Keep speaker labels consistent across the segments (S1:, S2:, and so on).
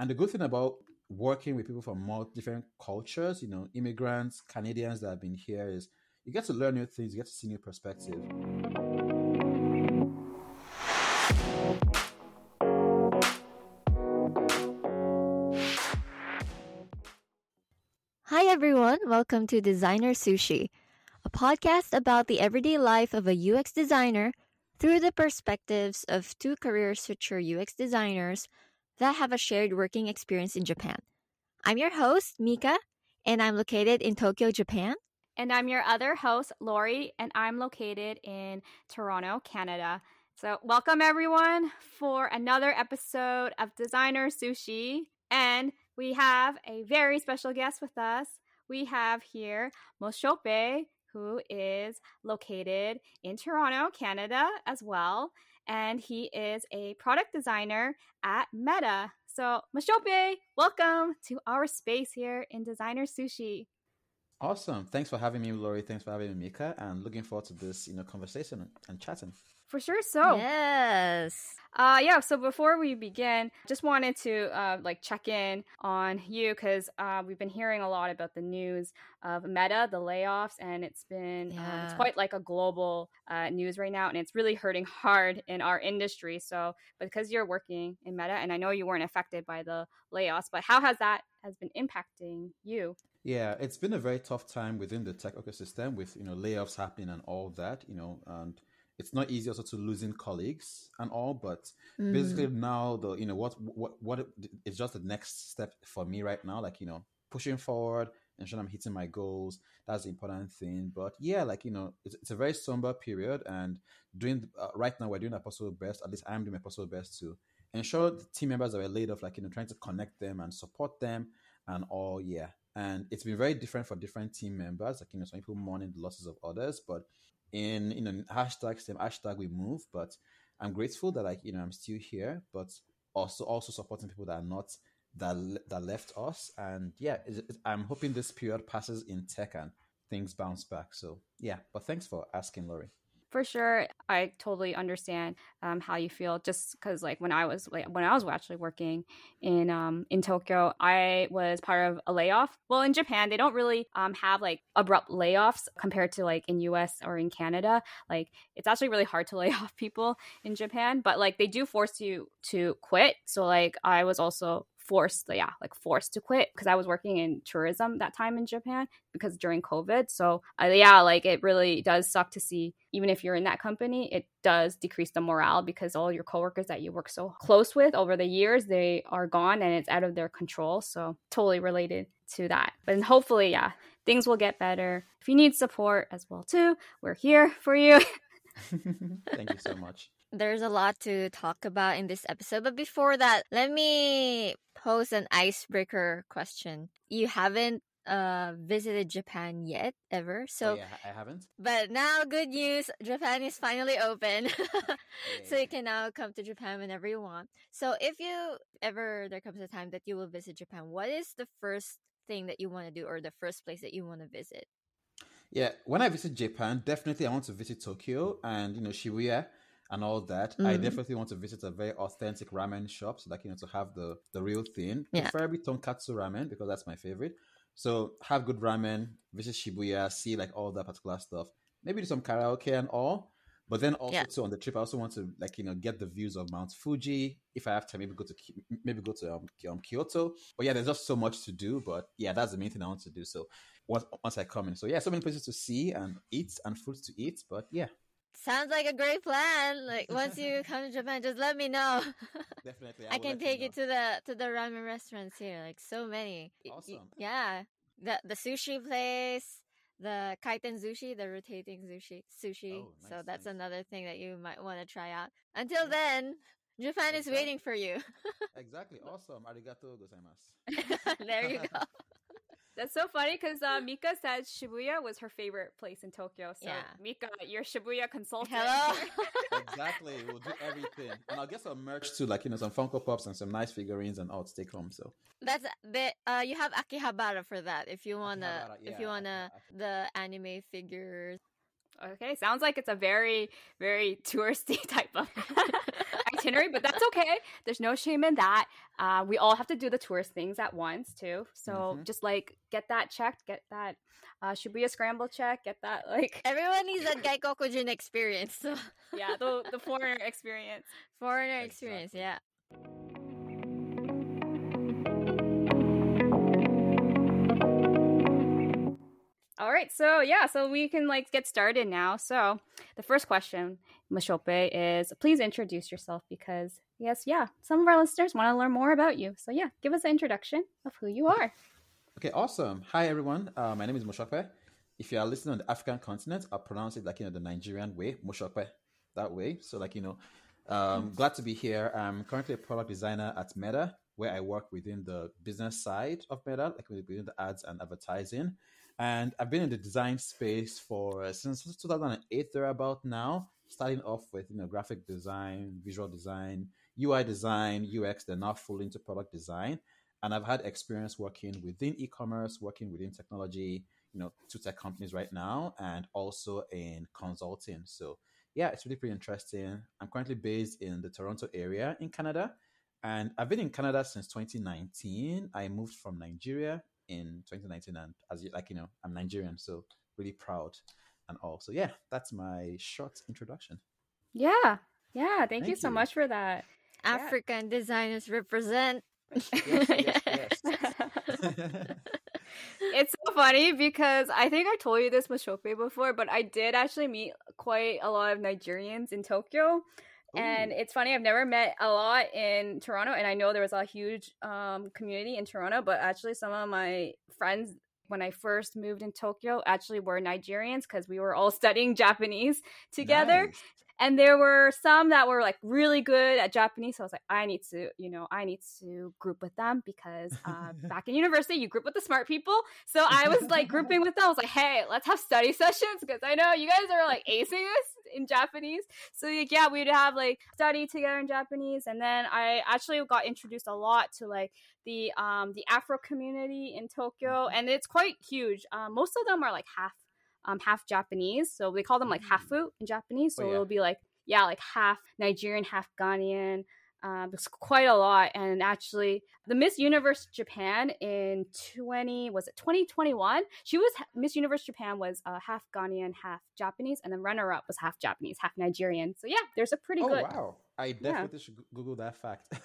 S1: And the good thing about working with people from more different cultures, you know, immigrants, Canadians that have been here is you get to learn new things, you get to see new perspective.
S2: Hi everyone, welcome to Designer Sushi, a podcast about the everyday life of a UX designer through the perspectives of two career switcher UX designers that have a shared working experience in Japan. I'm your host, Mika, and I'm located in Tokyo, Japan.
S3: And I'm your other host, Lori, and I'm located in Toronto, Canada. So, welcome everyone for another episode of Designer Sushi. And we have a very special guest with us. We have here Mosope, who is located in Toronto, Canada as well and he is a product designer at Meta. So, Mosope, welcome to our space here in Designer Sushi.
S1: Awesome. Thanks for having me, Lori. Thanks for having me, Mika. And looking forward to this, you know, conversation and chatting.
S3: For sure. So,
S2: yes.
S3: Uh, yeah. So before we begin, just wanted to uh, like check in on you because uh, we've been hearing a lot about the news of Meta, the layoffs, and it's been yeah. um, it's quite like a global uh, news right now, and it's really hurting hard in our industry. So because you're working in Meta, and I know you weren't affected by the layoffs, but how has that has been impacting you?
S1: Yeah, it's been a very tough time within the tech ecosystem with you know layoffs happening and all that, you know, and it's not easy also to losing colleagues and all but mm. basically now the you know what what what is just the next step for me right now like you know pushing forward ensuring i'm hitting my goals. That's the important thing. But yeah like you know it's, it's a very somber period and doing uh, right now we're doing our possible best. At least i'm doing my possible best to ensure the team members that were laid off like you know trying to connect them and support them and all. Yeah and it's been very different for different team members like you know some people mourning the losses of others but in you know hashtag same hashtag we move but i'm grateful that like you know i'm still here but also also supporting people that are not that that left us. And yeah it, it, i'm hoping this period passes in tech and things bounce back. So yeah but thanks for asking Lori.
S3: For sure i totally understand um, how you feel just because like when i was like when i was actually working in um, in tokyo i was part of a layoff. Well in japan they don't really um, have like abrupt layoffs compared to like in us or in canada. Like it's actually really hard to lay off people in japan but like they do force you to quit. So like i was also forced, yeah, like forced to quit because I was working in tourism that time in Japan because during COVID. So uh, yeah, like it really does suck to see even if you're in that company, it does decrease the morale because all your coworkers that you work so close with over the years, they are gone and it's out of their control. So totally related to that. But hopefully, yeah, things will get better. If you need support as well too, we're here for you.
S1: Thank you so much
S2: there's a lot to talk about in this episode. But before that, let me pose an icebreaker question. You haven't uh visited Japan yet ever. So
S1: oh, yeah, I haven't.
S2: But now good news, Japan is finally open. so you can now come to Japan whenever you want. So if you ever there comes a time that you will visit Japan, what is the first thing that you want to do or the first place that you want to visit?
S1: Yeah, when I visit Japan, definitely I want to visit Tokyo and you know Shibuya and all that. Mm. I definitely want to visit a very authentic ramen shop so that you know to have the the real thing. Yeah. Preferably tonkatsu ramen because that's my favorite. So have good ramen, visit Shibuya, see like all that particular stuff. Maybe do some karaoke and all. But then also yeah. too on the trip, I also want to like you know get the views of Mount Fuji. If I have time, maybe go to maybe go to um, um, Kyoto. But yeah, there's just so much to do. But yeah, that's the main thing I want to do. So once once I come in, so yeah, so many places to see and eat and food to eat. But yeah,
S2: Sounds like a great plan. Like once you come to Japan, just let me know.
S1: Definitely,
S2: I, I can take you, know. to the to the ramen restaurants here. Like so many.
S1: Awesome.
S2: Yeah, the the sushi place, the kaiten sushi, the rotating sushi sushi. Oh, nice, so that's nice. another thing that you might want to try out. Until yeah. then, Japan exactly. is waiting for you.
S1: exactly. Awesome. Arigato gozaimasu.
S2: there you go.
S3: That's so funny because uh, Mika said Shibuya was her favorite place in Tokyo. So, yeah. Mika, you're Shibuya consultant.
S2: Hello.
S1: exactly. We'll do everything. And I'll get some merch too, like, you know, some Funko Pops and some nice figurines and all to take home. So,
S2: that's the, uh, you have Akihabara for that if you want to, yeah, if you want to, the anime figures.
S3: Okay, sounds like it's a very, very touristy type of. I itinerary, but that's okay. There's no shame in that. Uh, we all have to do the tourist things at once too. So mm-hmm. just like get that checked, get that uh, Shibuya scramble check, get that like
S2: everyone needs a Gaikokujin experience. So.
S3: yeah, the the foreigner experience.
S2: Foreigner experience, yeah.
S3: All right, so yeah, so we can like get started now. So the first question, Mosope, is please introduce yourself because yes, yeah, some of our listeners want to learn more about you. So yeah, give us an introduction of who you are.
S1: Okay, awesome. Hi everyone. Uh, my name is Mosope. If you are listening on the African continent, I'll pronounce it like you know the Nigerian way, Mosope, that way. So like you know, um, glad to be here. I'm currently a product designer at Meta, where I work within the business side of Meta, like within the ads and advertising. And I've been in the design space for uh, since 2008 thereabout now, starting off with you know graphic design, visual design, UI design, UX, then now full into product design. And I've had experience working within e-commerce, working within technology, you know, two tech companies right now, and also in consulting. So yeah, it's really pretty interesting. I'm currently based in the Toronto area in Canada. And I've been in Canada since 2019. I moved from Nigeria in 2019 and as you like you know i'm nigerian so really proud and all so yeah that's my short introduction
S3: yeah yeah thank, thank you, you, so much for that
S2: african yeah. designers represent
S1: yes, yes, yes.
S3: it's so funny because I think I told you this with Shope before, but I did actually meet quite a lot of Nigerians in Tokyo. And it's funny, I've never met a lot in Toronto, and I know there was a huge um, community in Toronto, but actually, some of my friends when I first moved in Tokyo actually were Nigerians because we were all studying Japanese together. Nice and there were some that were like really good at Japanese. So I was like, I need to, you know, I need to group with them because uh, back in university, you group with the smart people. So I was like grouping with them. I was like, hey, let's have study sessions because I know you guys are like acing this in Japanese. So like, yeah, we'd have like study together in Japanese, and then I actually got introduced a lot to like the um the Afro community in Tokyo, and it's quite huge. Um, most of them are like half um, half Japanese. So they call them like mm. hafu in Japanese. So oh, yeah. it'll be like, yeah, like half Nigerian, half Ghanaian. Um, it's quite a lot. And actually, the Miss Universe Japan in 20, was it 2021? She was, Miss Universe Japan was uh, half Ghanaian, half Japanese. And then runner up was half Japanese, half Nigerian. So yeah, there's a pretty
S1: oh,
S3: good.
S1: wow. I definitely yeah. should Google that fact.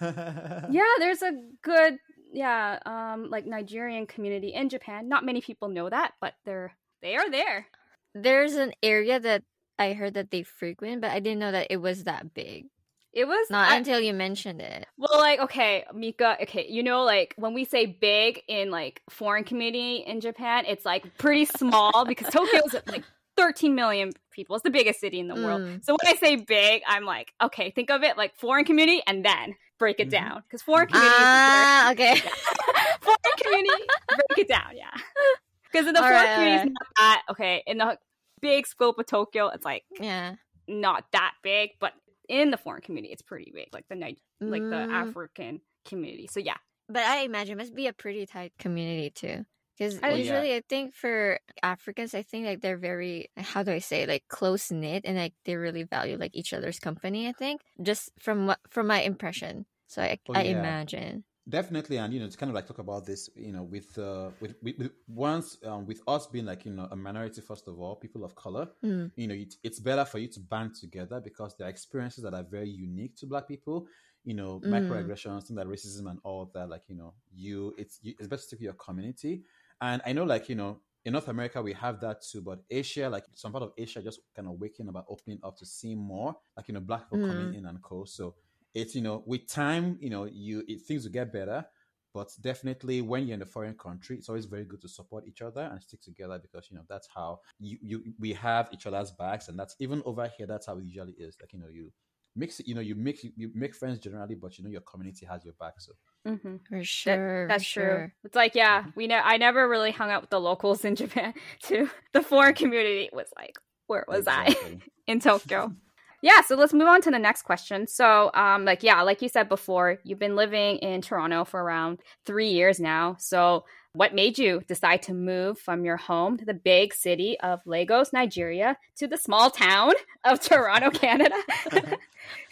S3: yeah, there's a good, yeah, um, like Nigerian community in Japan. Not many people know that, but they're they are there.
S2: There's an area that I heard that they frequent, but I didn't know that it was that big.
S3: It was
S2: not I, until you mentioned it.
S3: Well, like, okay, Mika, okay, you know, like when we say big in like foreign community in Japan, it's like pretty small because Tokyo's like 13 million people. It's the biggest city in the mm. world. So when I say big, I'm like, okay, think of it like foreign community and then break it mm-hmm. down because foreign community.
S2: Ah, okay.
S3: foreign community, break it down, yeah. Because in the All fourth right, community, right. not that okay. In the big scope of Tokyo, it's like
S2: yeah,
S3: not that big, but in the foreign community, it's pretty big, like the night, like the mm. African community. So yeah.
S2: But I imagine it must be a pretty tight community too. Because oh, usually, yeah. I think for Africans, I think like they're very how do I say like close knit and like they really value like each other's company. I think just from what from my impression. So I, oh, I yeah. imagine
S1: definitely and you know to kind of like talk about this you know with uh with, with, once um, with us being like you know a minority first of all people of color mm. you know it, it's better for you to band together because there are experiences that are very unique to black people you know mm. microaggressions things like racism and all that like you know you it's you, it's better to your community and i know like you know in North America, we have that too, but Asia, like some part of Asia, just kind of waking about opening up to see more, like you know, black people mm. coming in and co. So it's you know with time you know you it, things will get better but definitely when you're in a foreign country it's always very good to support each other and stick together because you know that's how you, you we have each other's backs and that's even over here that's how it usually is like you know you mix you know you make you make friends generally but you know your community has your back so
S2: mm-hmm. for sure
S3: that, that's
S2: for
S3: true
S2: sure.
S3: it's like yeah mm-hmm. we know i never really hung out with the locals in japan too the foreign community was like where was exactly. i in tokyo yeah, so let's move on to the next question. So, um, like, yeah, like you said before, you've been living in Toronto for around three years now. So, what made you decide to move from your home to the big city of Lagos, Nigeria, to the small town of Toronto, Canada?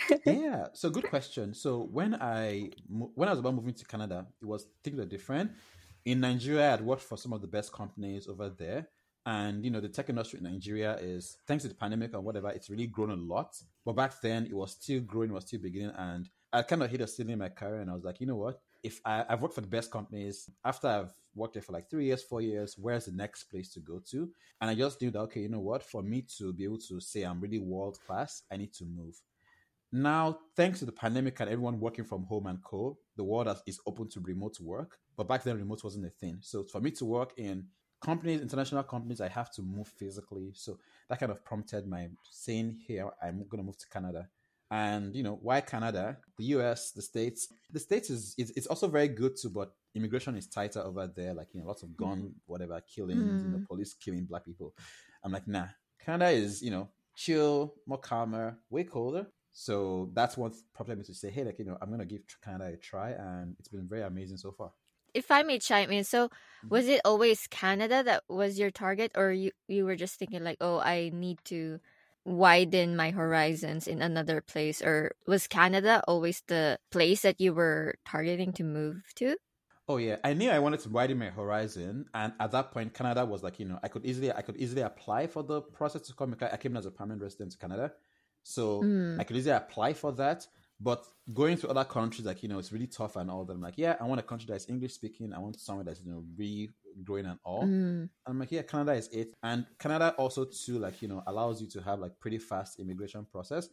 S1: yeah, so good question. So when I when I was about moving to Canada, it was things were different. In Nigeria, I had worked for some of the best companies over there, and you know the tech industry in Nigeria is thanks to the pandemic and whatever, it's really grown a lot. But back then, it was still growing, was still beginning, and I kind of hit a ceiling in my career, and I was like, you know what? If I, I've worked for the best companies, after I've worked there for like three years, four years, where's the next place to go to? And I just knew that okay, you know what? For me to be able to say I'm really world class, I need to move. Now, thanks to the pandemic and everyone working from home and co, the world is open to remote work. But back then, remote wasn't a thing. So for me to work in companies, international companies, I have to move physically. So that kind of prompted my saying here, I'm going to move to Canada. And you know why Canada, the US, the states. The states is it's, it's also very good too, but immigration is tighter over there. Like you know, lots of gun, whatever, killings, mm. you know, hmm. police killing black people. I'm like, nah. Canada is you know chill, more calmer, way colder. So that's what prompted me to say, hey, like you know, I'm gonna give Canada a try, and it's been very amazing so far
S2: if I may chime in, so mm-hmm. was it always Canada that was your target, or you you were just thinking like, oh, I need to widen my horizons in another place, or was Canada always the place that you were targeting to move to?
S1: Oh yeah, I knew I wanted to widen my horizon, and at that point, Canada was like, you know, I could easily, I could easily apply for the process to come. I came as a permanent resident to Canada, so mm. I could easily apply for that. But going to other countries, like you know, it's really tough and all that. I'm like, yeah, I want a country that's English speaking. I want somewhere that's you know really growing and all. Mm. I'm like, yeah, Canada is it, and Canada also too, like you know, allows you to have like pretty fast immigration process.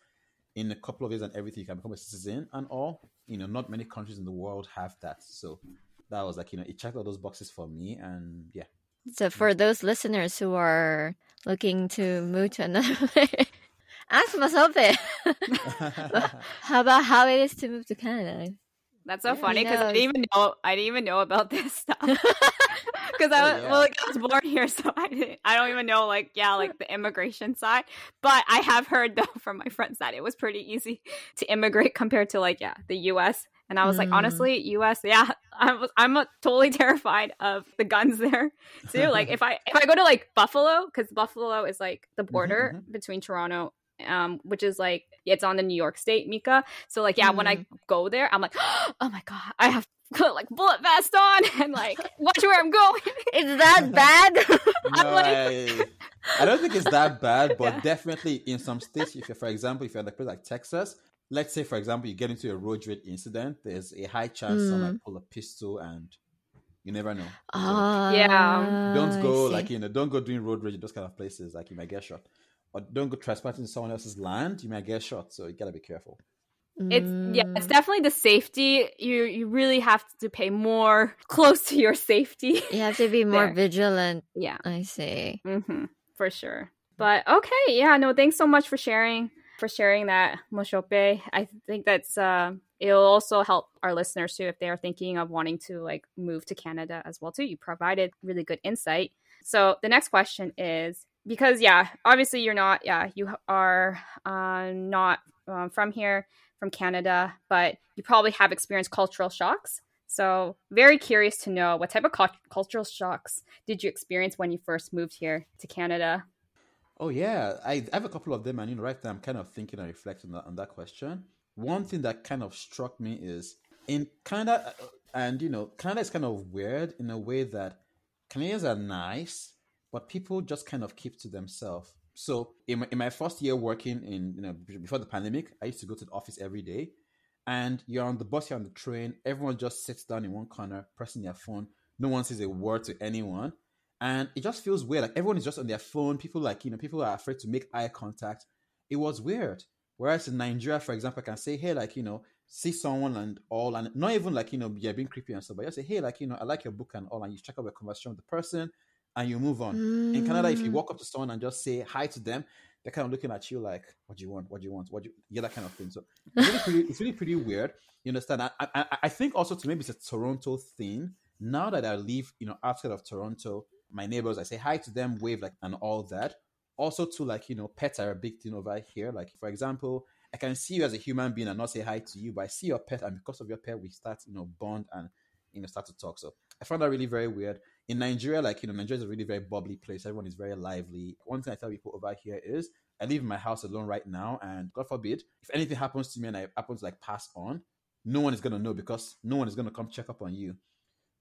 S1: In a couple of years and everything, you can become a citizen and all. You know, not many countries in the world have that. So that was like you know, it checked all those boxes for me, and yeah.
S2: So for those listeners who are looking to move to another Ask myself it. how about how it is to move to Canada?
S3: That's so yeah, funny because I didn't even know I didn't even know about this stuff. Because I was oh, yeah. well, like, I was born here, so I didn't. I don't even know like yeah, like the immigration side. But I have heard though from my friends that it was pretty easy to immigrate compared to like yeah the U.S. And I was mm. like, honestly, U.S. Yeah, I was. I'm totally terrified of the guns there too. Like if I if I go to like Buffalo, because Buffalo is like the mm-hmm, border mm-hmm. between Toronto um, which is like it's on the New York State, Mika. So like, yeah, mm. when I mm. go there, I'm like, oh my god, I have put like bullet vest on and like watch where I'm going.
S2: Is that bad?
S1: no, like... I, I, don't think it's that bad, but yeah. definitely in some states, if you're, for example, if you're in a place like Texas, let's say, for example, you get into a road rage incident, there's a high chance mm. someone pull a pistol and you never know.
S3: Uh, so yeah.
S1: Don't go like you know, don't go doing road rage in those kind of places. Like you might get shot or don't go trespassing someone else's land, you might get shot. So you gotta be careful.
S3: It's yeah, it's definitely the safety. You you really have to pay more close to your safety.
S2: You have to be more there. vigilant.
S3: Yeah,
S2: I see.
S3: Mm-hmm, for sure. But okay, yeah, no, thanks so much for sharing for sharing that, Mosope. I think that's uh, it'll also help our listeners too if they are thinking of wanting to like move to Canada as well too. You provided really good insight. So the next question is because yeah, obviously you're not yeah you are uh, not um, from here from Canada, but you probably have experienced cultural shocks. So very curious to know what type of cu- cultural shocks did you experience when you first moved here to Canada?
S1: Oh yeah, I have a couple of them, and you know, right now I'm kind of thinking and reflecting on that question. One thing that kind of struck me is in Canada, uh, and you know, Canada is kind of weird in a way that Canadians are nice, but people just kind of keep to themselves. So in my, in my first year working in, you know, before the pandemic, I used to go to the office every day and you're on the bus, you're on the train, everyone just sits down in one corner, pressing their phone. No one says a word to anyone. And it just feels weird. Like everyone is just on their phone. People like, you know, people are afraid to make eye contact. It was weird. Whereas in Nigeria, for example, I can say, hey, like, you know, see someone and all, and not even like, you know, yeah, being creepy and stuff, but just say, hey, like, you know, I like your book and all, and you check out a conversation with the person and you move on. Mm. In Canada, if you walk up to someone and just say hi to them, they're kind of looking at you like, "What do you want? What do you want? What do you?" Yeah, that kind of thing. So it's really pretty, it's really pretty weird. You understand? I, I, I think also to maybe it's a Toronto thing. Now that I live, you know, outside of Toronto, my neighbors, I say hi to them, wave like, and all that. also to like you know pets are a big thing over here like for example i can see you as a human being and not say hi to you but i see your pet and because of your pet we start you know bond and you know start to talk so i found that really very weird in nigeria like you know nigeria is a really very bubbly place everyone is very lively one thing i tell people over here is i live in my house alone right now and god forbid if anything happens to me and i happen to like pass on no one is going to know because no one is going to come check up on you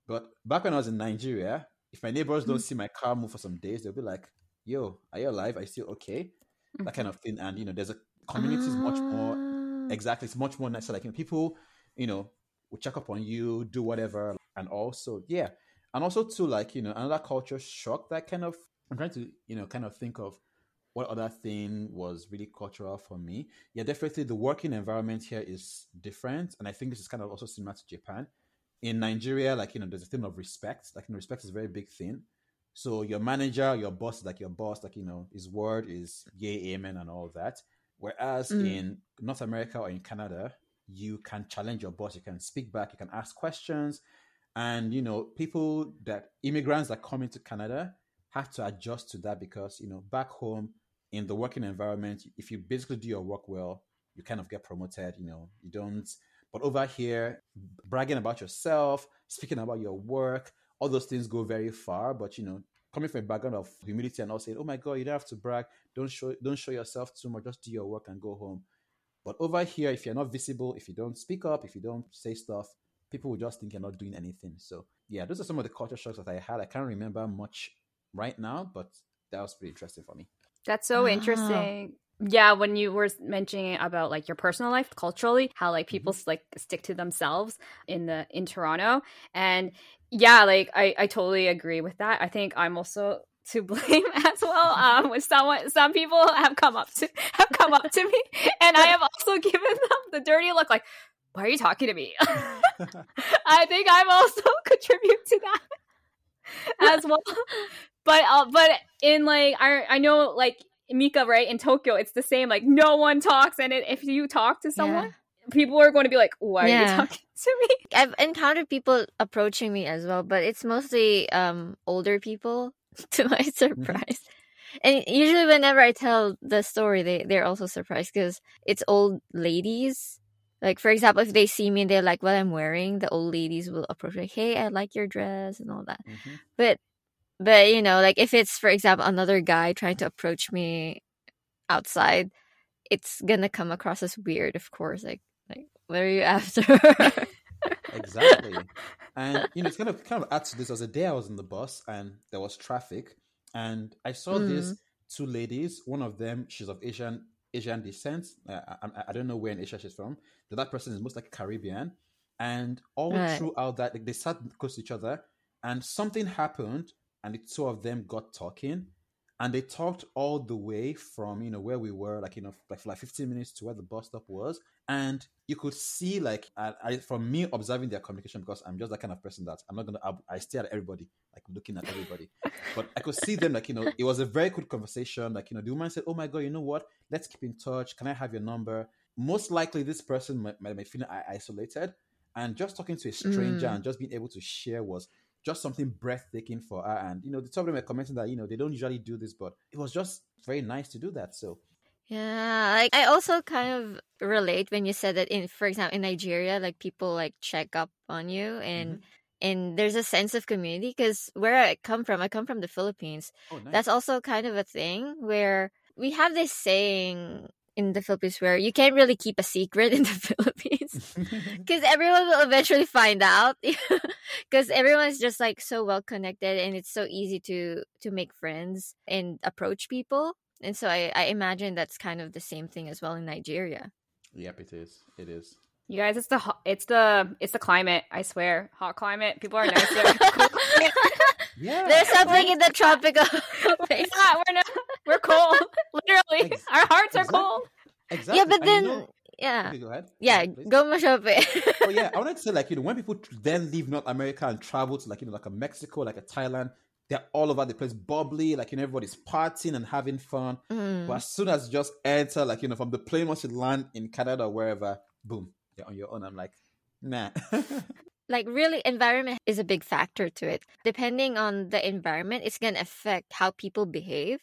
S1: but back when i was in nigeria if my neighbors don't mm. see my car move for some days they'll be like yo, are you alive? Are you still okay? Mm-hmm. That kind of thing. And you know, there's a community is much more ah. exactly. It's much more nicer. Like you know, people, you know, will check up on you, do whatever, and also yeah, and also too like you know another culture shock that kind of I'm trying to you know kind of think of what other thing was really cultural for me. Yeah, definitely the working environment here is different, and I think this is kind of also similar to Japan. In Nigeria, like you know, there's a thing of respect. Like you know, respect is a very big thing. So your manager, your boss, like your boss, like you know, his word is yay, amen, and all that. Whereas mm. in North America or in Canada, you can challenge your boss, you can speak back, you can ask questions, and you know, people that immigrants that come into Canada have to adjust to that because you know, back home in the working environment, if you basically do your work well, you kind of get promoted. You know, you don't. But over here, bragging about yourself, speaking about your work, all those things go very far. But you know, coming from a background of humility and not saying, "Oh my God, you don't have to brag. Don't show don't show yourself too much. Just do your work and go home." But over here, if you're not visible, if you don't speak up, if you don't say stuff, people will just think you're not doing anything. So yeah, those are some of the culture shocks that I had. I can't remember much right now, but that was pretty interesting for me.
S3: That's so interesting yeah when you were mentioning about like your personal life culturally how like people mm-hmm. like stick to themselves in the in toronto and yeah like i i totally agree with that i think i'm also to blame as well um with someone some people have come up to have come up to me and i have also given them the dirty look like why are you talking to me i think I've also contribute to that as well but uh, but in like I I know like Mika, right, in Tokyo, it's the same. Like, no one talks. And it, if you talk to someone, yeah. people are going to be like, why yeah. are you talking to me?
S2: I've encountered people approaching me as well, but it's mostly um older people, to my mm-hmm. surprise. And usually, whenever I tell the story, they, they're also surprised because it's old ladies. Like, for example, if they see me and they like what I'm wearing, the old ladies will approach, like, hey, I like your dress and all that. Mm-hmm. But but you know, like if it's for example another guy trying to approach me outside, it's gonna come across as weird, of course. Like like what are you after?
S1: exactly. And you know, it's kind of kind of add to this. There was a day I was in the bus and there was traffic, and I saw mm. these two ladies. One of them, she's of Asian Asian descent. Uh, I, I, don't know where in Asia she's from. The other person is most like Caribbean. And all right. throughout that, like, they sat close to each other, and something happened and the two of them got talking and they talked all the way from you know where we were like you know like for like 15 minutes to where the bus stop was and you could see like I, I from me observing their communication because i'm just that kind of person that i'm not gonna I, I stare at everybody like looking at everybody but i could see them like you know it was a very good conversation like you know the woman said oh my god you know what let's keep in touch can i have your number most likely this person might, might be feeling isolated and just talking to a stranger mm. and just being able to share was just something breathtaking for her. And you know, the two of them were commenting that you know they don't usually do this, but it was just very nice to do that. So
S2: yeah, like I also kind of relate when you said that in, for example, in Nigeria, like people like check up on you and. Mm-hmm. And there's a sense of community because where I come from, I come from the Philippines. Oh, nice. That's also kind of a thing where we have this saying in the Philippines where you can't really keep a secret in the Philippines because everyone will eventually find out because everyone's just like so well connected and it's so easy to to make friends and approach people and so I, I imagine that's kind of the same thing as well in Nigeria.
S1: Yep, it is. It is.
S3: You guys, it's the it's the it's the climate. I swear, hot climate. People are nicer.
S2: yeah, there's something in the tropical.
S3: yeah, we're not, we're cold. Literally, Ex- our hearts are cold.
S2: Exactly. Yeah, but then know, yeah, okay, go ahead. Yeah, go Mosope.
S1: oh yeah, I wanted to say like you know when people then leave North America and travel to like you know like a Mexico, like a Thailand, they're all over the place, bubbly, like you know everybody's partying and having fun. Mm. But as soon as you just enter, like you know from the plane once you land in Canada or wherever, boom, you're on your own. I'm like, nah.
S2: like really environment is a big factor to it depending on the environment it's going to affect how people behave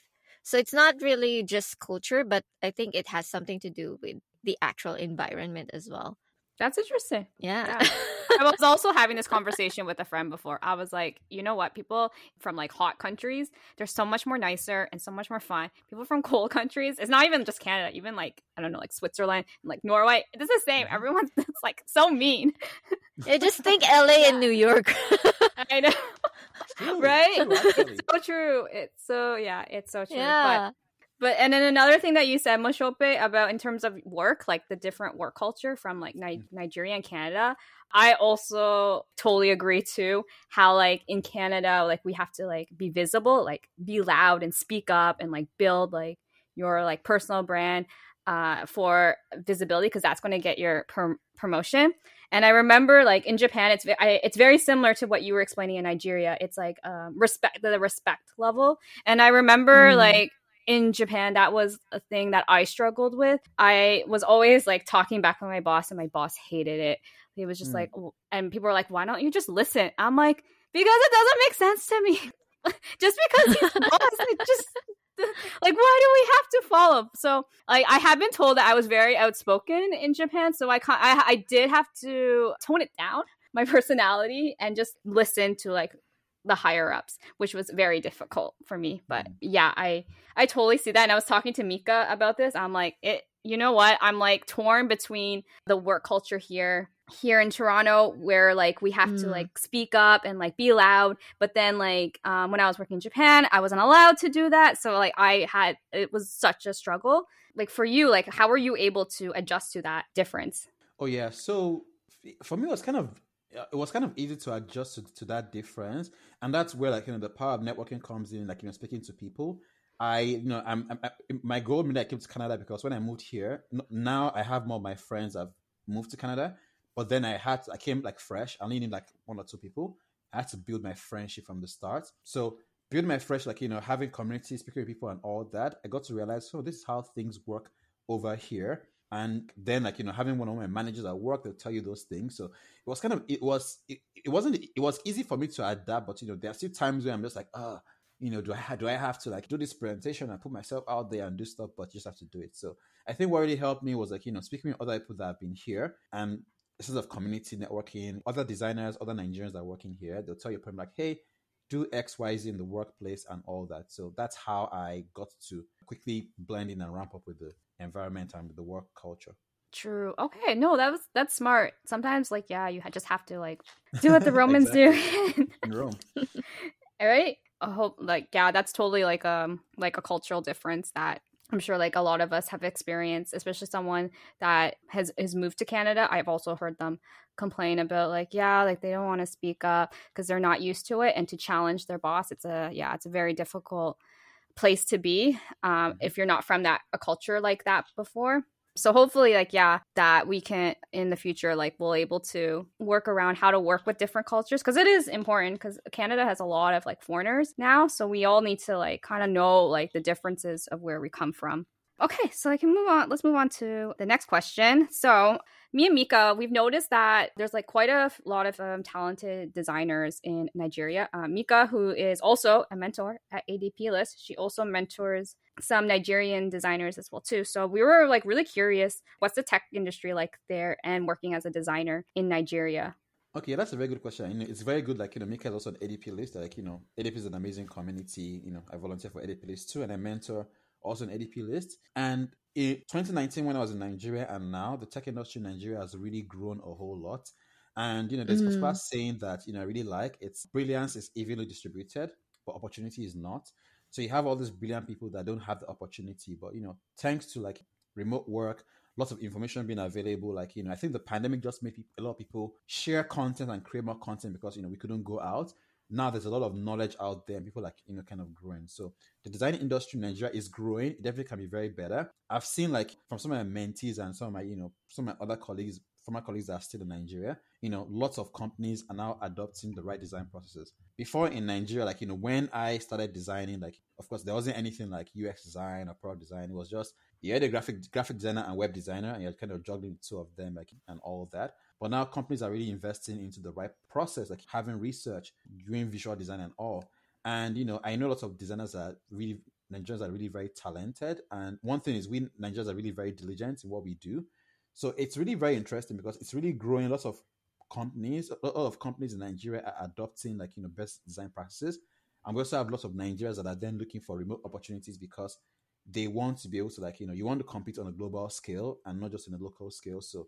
S2: So it's not really just culture, but I think it has something to do with the actual environment as well.
S3: That's interesting.
S2: Yeah.
S3: Yeah. I was also having this conversation with a friend before. I was like, you know what? People from like hot countries, they're so much more nicer and so much more fun. People from cold countries, it's not even just Canada, even like, I don't know, like Switzerland and like Norway, it's the same. Mm-hmm. Everyone's it's like so mean.
S2: Just think LA and New York.
S3: I know.
S1: True,
S3: right?
S1: true.
S3: It's so true. It's so, yeah, it's so true. But
S2: yeah.
S3: But and then another thing that you said, Mosope, about in terms of work, like the different work culture from like Ni- mm. Nigeria and Canada, I also totally agree too. How like in Canada, like we have to like be visible, like be loud and speak up and like build like your like personal brand uh, for visibility because that's going to get your prom- promotion. And I remember like in Japan, it's I, it's very similar to what you were explaining in Nigeria. It's like um, respect the respect level. And I remember
S2: Mm.
S3: like in Japan, that was a thing that I struggled with. I was always like talking back with my boss, and my boss hated it. He was just
S1: Mm.
S3: like, and people were like, "Why don't you just listen?" I'm like, "Because it doesn't make sense to me. just because he's boss, just." Like, why do we have to follow? So, like, I have been told that I was very outspoken in Japan, so I, ca- I, I did have to tone it down, my personality, and just listen to like the higher ups, which was very difficult for me. But yeah, I I totally see that. And I was talking to Mika about this. I'm like, it you know what? I'm like torn between the work culture here here in Toronto where like we have to
S2: Mm.
S3: like speak up and like be loud but then like um, when I was working in Japan I wasn't allowed to do that so like I had it was such a struggle like for you like how were you able to adjust to that difference
S1: Oh yeah. So for me, it was kind of uh, it was kind of easy to adjust to, to that difference, and that's where like you know the power of networking comes in. Like you know, speaking to people. I you know I'm, I'm I, my goal when I came to Canada because when I moved here, n- now I have more of my friends have moved to Canada, but then I had I came like fresh. I only need like one or two people. I had to build my friendship from the start. So building my fresh, like you know, having community, speaking with people, and all that, I got to realize, oh, this is how things work over here. And then, like you know, having one of my managers at work, they'll tell you those things. So it was kind of, it was, it, it wasn't, it was easy for me to adapt, but you know, there are still times where I'm just like, ah, you know, do I do I have to like do this presentation and put myself out there and do stuff, but just have to do it. So I think what really helped me was like you know, speaking with other people that have been here and a sense of community networking, other designers, other Nigerians that are working here, they'll tell you point like, hey, do X, Y, Z in the workplace and all that. So that's how I got to quickly blend in and ramp up with the environment and with the work culture.
S3: True. Okay. No, that was that's smart. Sometimes, like, yeah, you just have to like do what the Romans do.
S1: In Rome.
S3: All right. I hope, like, yeah, that's totally like um like a cultural difference that I'm sure like a lot of us have experienced, especially someone that has has moved to Canada. I've also heard them complain about like, yeah, like they don't want to speak up because they're not used to it, and to challenge their boss, it's a yeah, it's a very difficult place to be um, if you're not from that a culture like that before so hopefully like yeah that we can in the future like we'll able to work around how to work with different cultures because it is important because canada has a lot of like foreigners now so we all need to like kind of know like the differences of where we come from okay so i can move on let's move on to the next question so me and Mika, we've noticed that there's like quite a lot of um, talented designers in Nigeria. Uh, Mika, who is also a mentor at ADP List, she also mentors some Nigerian designers as well too. So we were like really curious, what's the tech industry like there and working as a designer in Nigeria?
S1: Okay, that's a very good question. It's very good. Like you know, Mika is also an ADP list. Like you know, ADP is an amazing community. You know, I volunteer for ADP list too, and I mentor also an ADP list. And in 2019, when I was in Nigeria, and now the tech industry in Nigeria has really grown a whole lot. And you know, there's a
S2: Mm.
S1: particular saying that you know I really like. It's brilliance is evenly distributed, but opportunity is not. So you have all these brilliant people that don't have the opportunity, but you know, thanks to like remote work, lots of information being available. Like, you know, I think the pandemic just made a lot of people share content and create more content because, you know, we couldn't go out. Now there's a lot of knowledge out there and people like, you know, kind of growing. So the design industry in Nigeria is growing. It definitely can be very better. I've seen like from some of my mentees and some of my, you know, some of my other colleagues, former colleagues that are still in Nigeria, you know, lots of companies are now adopting the right design processes. Before in Nigeria, like, you know, when I started designing, like, of course, there wasn't anything like UX design or product design. It was just you had a graphic graphic designer and web designer, and you're kind of juggling two of them, like and all that. But now companies are really investing into the right process, like having research, doing visual design and all. And you know, I know lots of designers that really Nigerians are really very talented. And one thing is, we Nigerians are really very diligent in what we do. So it's really very interesting because it's really growing. Lots of companies, a lot of companies in Nigeria are adopting like you know best design practices. And we also have lots of Nigerians that are then looking for remote opportunities because they want to be able to like you know you want to compete on a global scale and not just in a local scale. So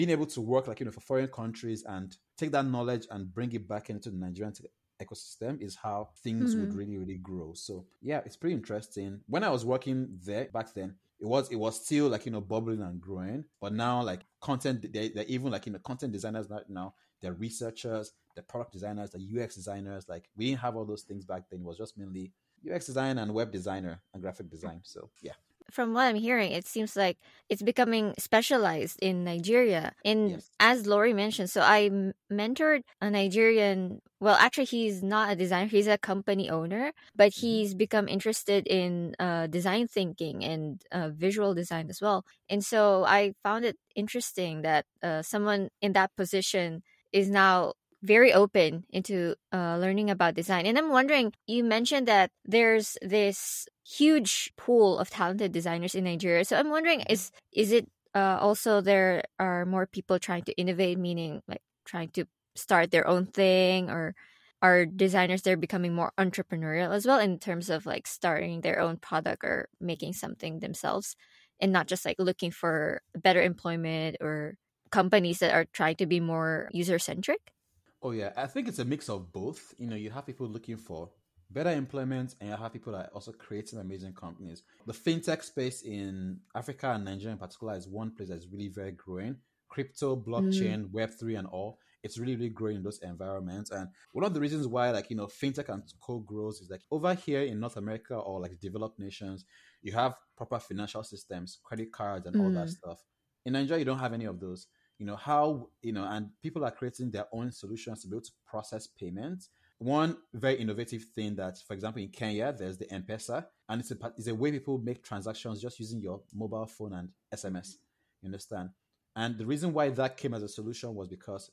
S1: being able to work like you know for foreign countries and take that knowledge and bring it back into the Nigerian ecosystem is how things mm-hmm. would really really grow. So yeah it's pretty interesting. When i was working there back then it was it was still like you know bubbling and growing. But now like content they, they're even like you know content designers now they're researchers the product designers the ux designers. Like we didn't have all those things back then. It was just mainly ux design and web designer and graphic design. So yeah
S2: from what I'm hearing, it seems like it's becoming specialized in Nigeria. And yes. as Lori mentioned, so I mentored a Nigerian. Well, actually, he's not a designer; he's a company owner, but mm-hmm. he's become interested in uh, design thinking and uh, visual design as well. And so I found it interesting that uh, someone in that position is now very open into uh, learning about design. And I'm wondering, you mentioned that there's this huge pool of talented designers in Nigeria. So I'm wondering, is is it uh, also there are more people trying to innovate, meaning like trying to start their own thing, or are designers there becoming more entrepreneurial as well in terms of like starting their own product or making something themselves, and not just like looking for better employment or companies that are trying to be more user centric?
S1: Oh yeah, I think it's a mix of both. You know, you have people looking for better employment and you have people that are also creating amazing companies. The fintech space in Africa and Nigeria in particular is one place that's really very growing. Crypto, blockchain, mm. Web3 and all. It's really, really growing in those environments. And one of the reasons why like, you know, fintech and co grows is like over here in North America or like developed nations, you have proper financial systems, credit cards and mm. all that mm. stuff. In Nigeria, you don't have any of those you know how you know and people are creating their own solutions to be able to process payments one very innovative thing that for example in kenya there's the m-pesa and it's a, it's a way people make transactions just using your mobile phone and sms you understand and the reason why that came as a solution was because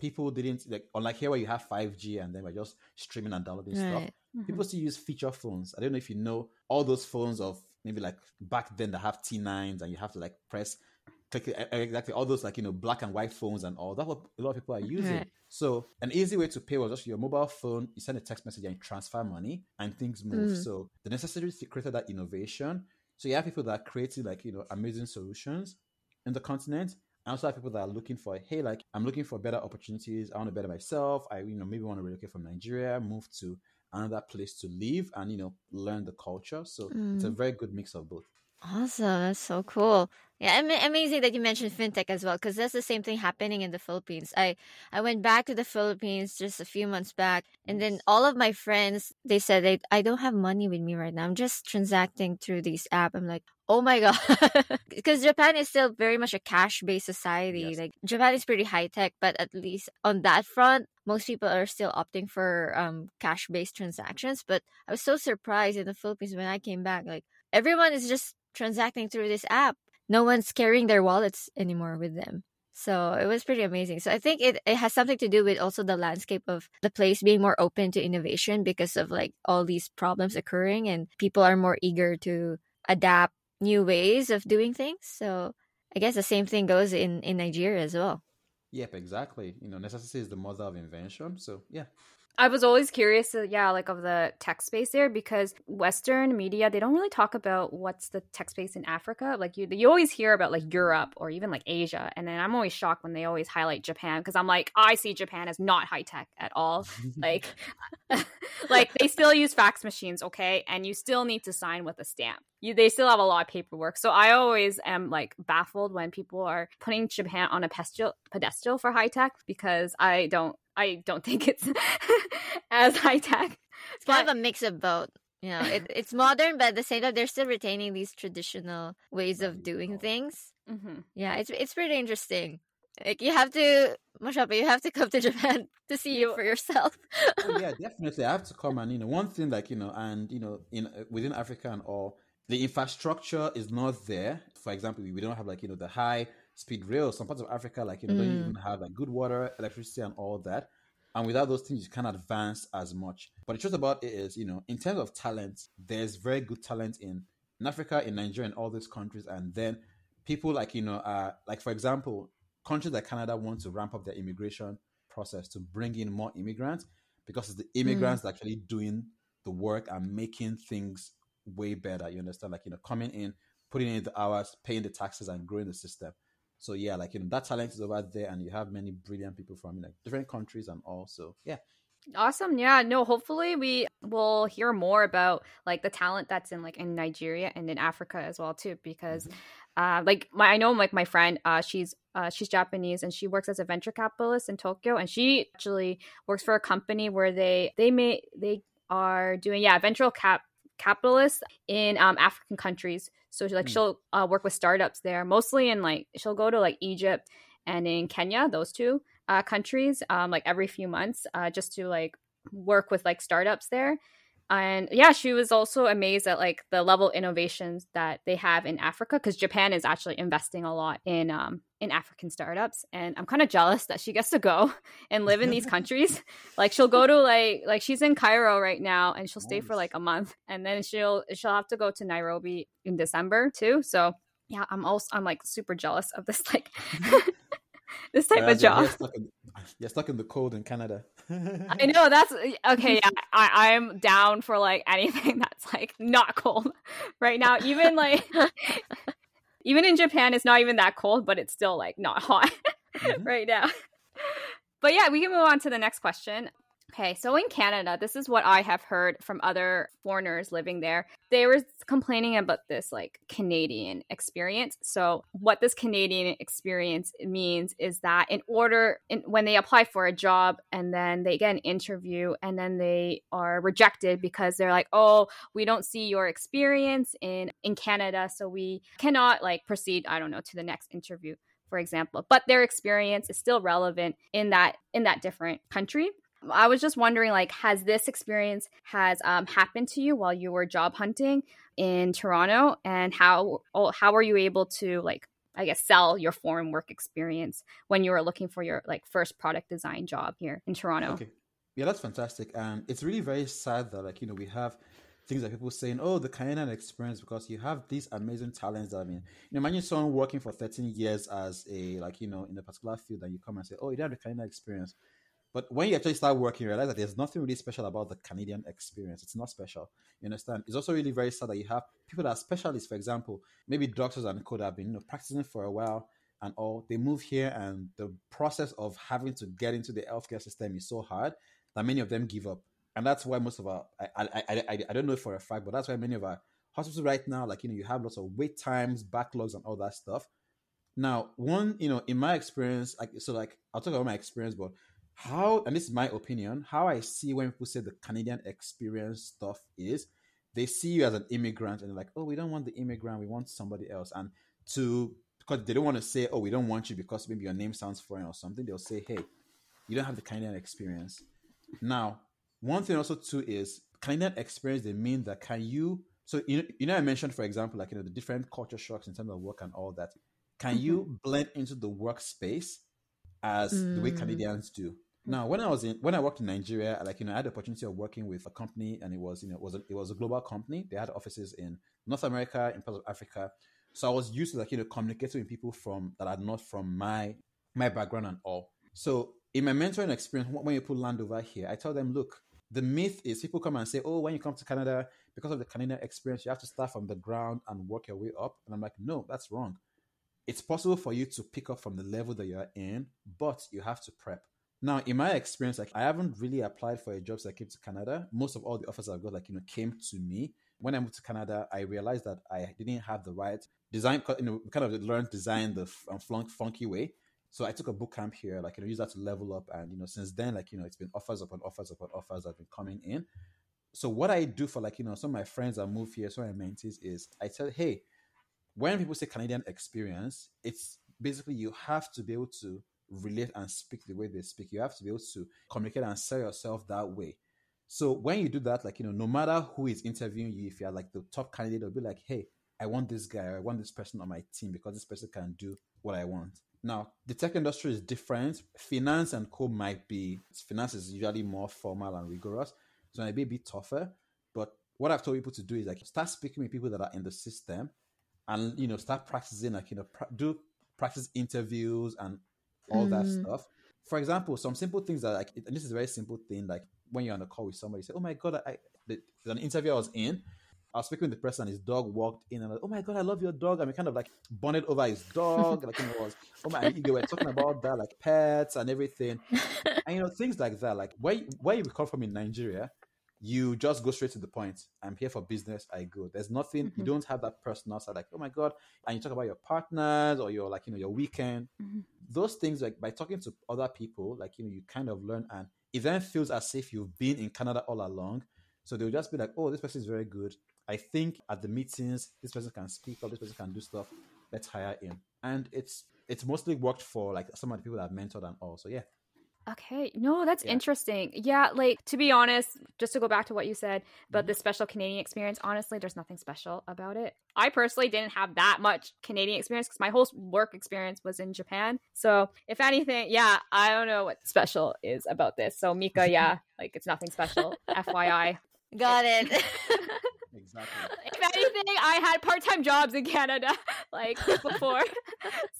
S1: people didn't like unlike here where you have 5g and then we're just streaming and downloading right. stuff mm-hmm. people still use feature phones i don't know if you know all those phones of maybe like back then that have t9s and you have to like press exactly all those like you know black and white phones and all that's what a lot of people are using right. so an easy way to pay was just your mobile phone you send a text message and you transfer money and things move mm. so the necessary created that innovation so you have people that are creating like you know amazing solutions in the continent and also have people that are looking for hey like i'm looking for better opportunities i want to better myself i you know maybe want to relocate from nigeria move to another place to live and you know learn the culture so mm. it's a mm. very good mix of both
S2: Awesome. That's so cool. Yeah, amazing that you mentioned fintech as well, because that's the same thing happening in the Philippines. I I went back to the Philippines just a few months back, and then all of my friends they said they I don't have money with me right now. I'm just transacting through this app. I'm like, oh my god, because Japan is still very much a cash based society. Yes. Like Japan is pretty high tech, but at least on that front, most people are still opting for um cash based transactions. But I was so surprised in the Philippines when I came back, like everyone is just transacting through this app. No one's carrying their wallets anymore with them. So it was pretty amazing. So I think it, it has something to do with also the landscape of the place being more open to innovation because of like all these problems occurring and people are more eager to adapt new ways of doing things. So I guess the same thing goes in, in Nigeria as well.
S1: Yep, exactly. You know, necessity is the mother of invention. So yeah,
S3: I was always curious, uh, yeah, like of the tech space there because Western media they don't really talk about what's the tech space in Africa. Like you, you always hear about like Europe or even like Asia, and then I'm always shocked when they always highlight Japan because I'm like, I see Japan as not high tech at all. like, like they still use fax machines, okay, and you still need to sign with a stamp. You, they still have a lot of paperwork. So I always am like baffled when people are putting Japan on a pedestal pedestal for high tech because I don't I don't think it's as high tech.
S2: It's but... kind of a mix of both. You know, it, it's modern, but at the same time, they're still retaining these traditional ways of doing things. Mm-hmm. Yeah, it's it's pretty interesting. Like you have to, Mosope, you have to come to Japan to see it for yourself.
S1: oh, yeah, definitely. I have to come and you know one thing like you know and you know in within Africa and all the infrastructure is not there. For example, we don't have like you know the high speed rail. Some parts of Africa, like you know, mm. don't even have like good water, electricity, and all that. And without those things, you can't advance as much. But the truth about it is, you know, in terms of talent, there's very good talent in, in Africa, in Nigeria, in all these countries. And then people like, you know, uh, like for example, countries like Canada want to ramp up their immigration process to bring in more immigrants because it's the immigrants mm. actually doing the work and making things way better. You understand? Like, you know, coming in, putting in the hours, paying the taxes, and growing the system. So yeah, like you know, that talent is over there, and you have many brilliant people from like different countries and all. So yeah.
S3: Awesome. Yeah. No, hopefully we will hear more about like the talent that's in like in Nigeria and in Africa as well too because mm-hmm. uh like my I know like my friend uh she's uh she's Japanese and she works as a venture capitalist in Tokyo and she actually works for a company where they they may they are doing yeah, venture cap capitalists in um, African countries. So like mm. she'll uh, work with startups there, mostly in like she'll go to like Egypt and in Kenya, those two uh, countries, um, like every few months, uh, just to like work with like startups there and yeah she was also amazed at like the level innovations that they have in africa because japan is actually investing a lot in um in african startups and i'm kind of jealous that she gets to go and live in these countries like she'll go to like like she's in cairo right now and she'll stay nice. for like a month and then she'll she'll have to go to nairobi in december too so yeah i'm also i'm like super jealous of this like this type of job.
S1: You're stuck, in, you're stuck in the cold in Canada.
S3: I know that's okay. Yeah, I, I'm down for like anything that's like not cold right now. Even like even in Japan, it's not even that cold, but it's still like not hot mm-hmm. right now. But yeah, we can move on to the next question. Okay, so in Canada, this is what I have heard from other foreigners living there. They were complaining about this like Canadian experience. So, what this Canadian experience means is that in order in, when they apply for a job and then they get an interview and then they are rejected because they're like, "Oh, we don't see your experience in in Canada, so we cannot like proceed, I don't know, to the next interview." For example, but their experience is still relevant in that in that different country. I was just wondering, like, has this experience has um, happened to you while you were job hunting in Toronto, and how oh, how were you able to like, I guess, sell your foreign work experience when you were looking for your like first product design job here in Toronto?
S1: Okay, yeah, that's fantastic, and it's really very sad that like you know we have things that people saying, oh, the Canadian experience because you have these amazing talents. That, I mean, you know, imagine someone working for 13 years as a like you know in a particular field, and you come and say, oh, you have the Canadian experience but when you actually start working, you realize that there's nothing really special about the Canadian experience. It's not special. You understand? It's also really very sad that you have people that are specialists, for example, maybe doctors and code have been you know, practicing for a while and all. They move here, and the process of having to get into the healthcare system is so hard that many of them give up. And that's why most of our, I, I, I, I don't know for a fact, but that's why many of our hospitals right now, like, you know, you have lots of wait times, backlogs, and all that stuff. Now, one, you know, in my experience, like, so like, I'll talk about my experience, but how and this is my opinion how i see when people say the canadian experience stuff is they see you as an immigrant and they're like oh we don't want the immigrant we want somebody else and to because they don't want to say oh we don't want you because maybe your name sounds foreign or something they'll say hey you don't have the canadian experience now one thing also too is canadian experience they mean that can you so you know, you know i mentioned for example like you know the different culture shocks in terms of work and all that can mm-hmm. you blend into the workspace as mm. the way mm. canadians do now, when I was in when I worked in Nigeria, like you know, I had the opportunity of working with a company, and it was you know it was a, it was a global company. They had offices in North America, in parts of Africa. So I was used to like you know communicating with people from that are not from my my background and all. So in my mentoring experience, when you put land over here, I tell them, look, the myth is people come and say, oh, when you come to Canada, because of the Canadian experience, you have to start from the ground and work your way up. And I'm like, no, that's wrong. It's possible for you to pick up from the level that you're in, but you have to prep. Now, in my experience, like I haven't really applied for a job since I came to Canada. Most of all the offers I've got, like you know, came to me. When I moved to Canada, I realized that I didn't have the right design. You know, kind of learned design the um, flunk, funky way. So I took a boot camp here, like you know, use that to level up. And you know, since then, like you know, it's been offers upon offers upon offers that have been coming in. So what I do for like you know some of my friends that move here, some of my mentees is I tell, hey, when people say Canadian experience, it's basically you have to be able to relate and speak the way they speak. You have to be able to communicate and sell yourself that way. So when you do that, like, you know, no matter who is interviewing you, if you're like the top candidate, they'll be like, hey, I want this guy, I want this person on my team because this person can do what I want. Now, the tech industry is different. Finance and co might be, finance is usually more formal and rigorous, so it might be a bit tougher. But what I've told people to do is like start speaking with people that are in the system and, you know, start practicing, like, you know, pra- do practice interviews and all mm. that stuff. For example, some simple things that, like, and this is a very simple thing, like when you're on a call with somebody, say, oh my God, I, there's an interview I was in I was speaking with the person, and his dog walked in, and I was, oh my god, I love your dog. And we kind of like bonded over his dog, like you know, was oh my, they were talking about that, like pets and everything, and you know things like that. Like where where you come from in Nigeria, you just go straight to the point. I'm here for business. I go. There's nothing. Mm-hmm. You don't have that personal side, like oh my god, and you talk about your partners or your like you know your weekend. Mm-hmm. Those things like by talking to other people, like you know, you kind of learn, and it then feels as if you've been in Canada all along. So they'll just be like, oh, this person is very good. I think at the meetings, this person can speak up, this person can do stuff. Let's hire him. And it's it's mostly worked for like some of the people that I've mentored and all. So yeah.
S3: Okay. No, that's yeah. interesting. Yeah, like to be honest, just to go back to what you said about mm-hmm. the special Canadian experience, honestly, there's nothing special about it. I personally didn't have that much Canadian experience because my whole work experience was in Japan. So, if anything, yeah, I don't know what special is about this. So, Mika, yeah, like it's nothing special. FYI.
S2: Got it.
S3: exactly. If anything, I had part time jobs in Canada like before.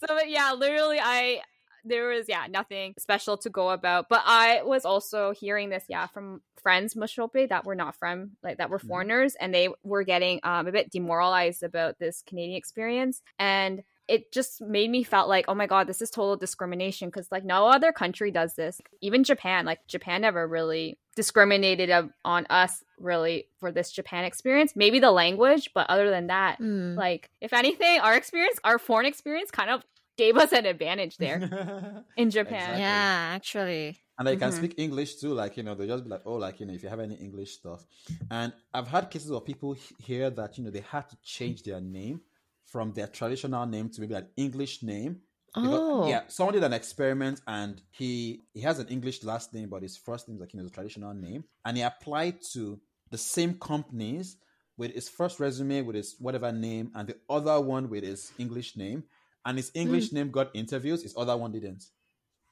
S3: so yeah, literally, I there was yeah nothing special to go about. But I was also hearing this yeah from friends Mosope that were not from like that were mm-hmm. foreigners, and they were getting um, a bit demoralized about this Canadian experience and it just made me felt like oh my god this is total discrimination because like no other country does this even japan like japan never really discriminated on us really for this japan experience maybe the language but other than that mm. like if anything our experience our foreign experience kind of gave us an advantage there in japan
S2: exactly. yeah actually
S1: and they can mm-hmm. speak English too. Like you know, they just be like, oh, like you know, if you have any English stuff. And I've had cases of people here that you know they had to change their name from their traditional name to maybe an English name. Because, oh. Yeah, someone did an experiment and he he has an English last name, but his first name is like you know, a traditional name. And he applied to the same companies with his first resume with his whatever name and the other one with his English name. And his English mm. name got interviews, his other one didn't.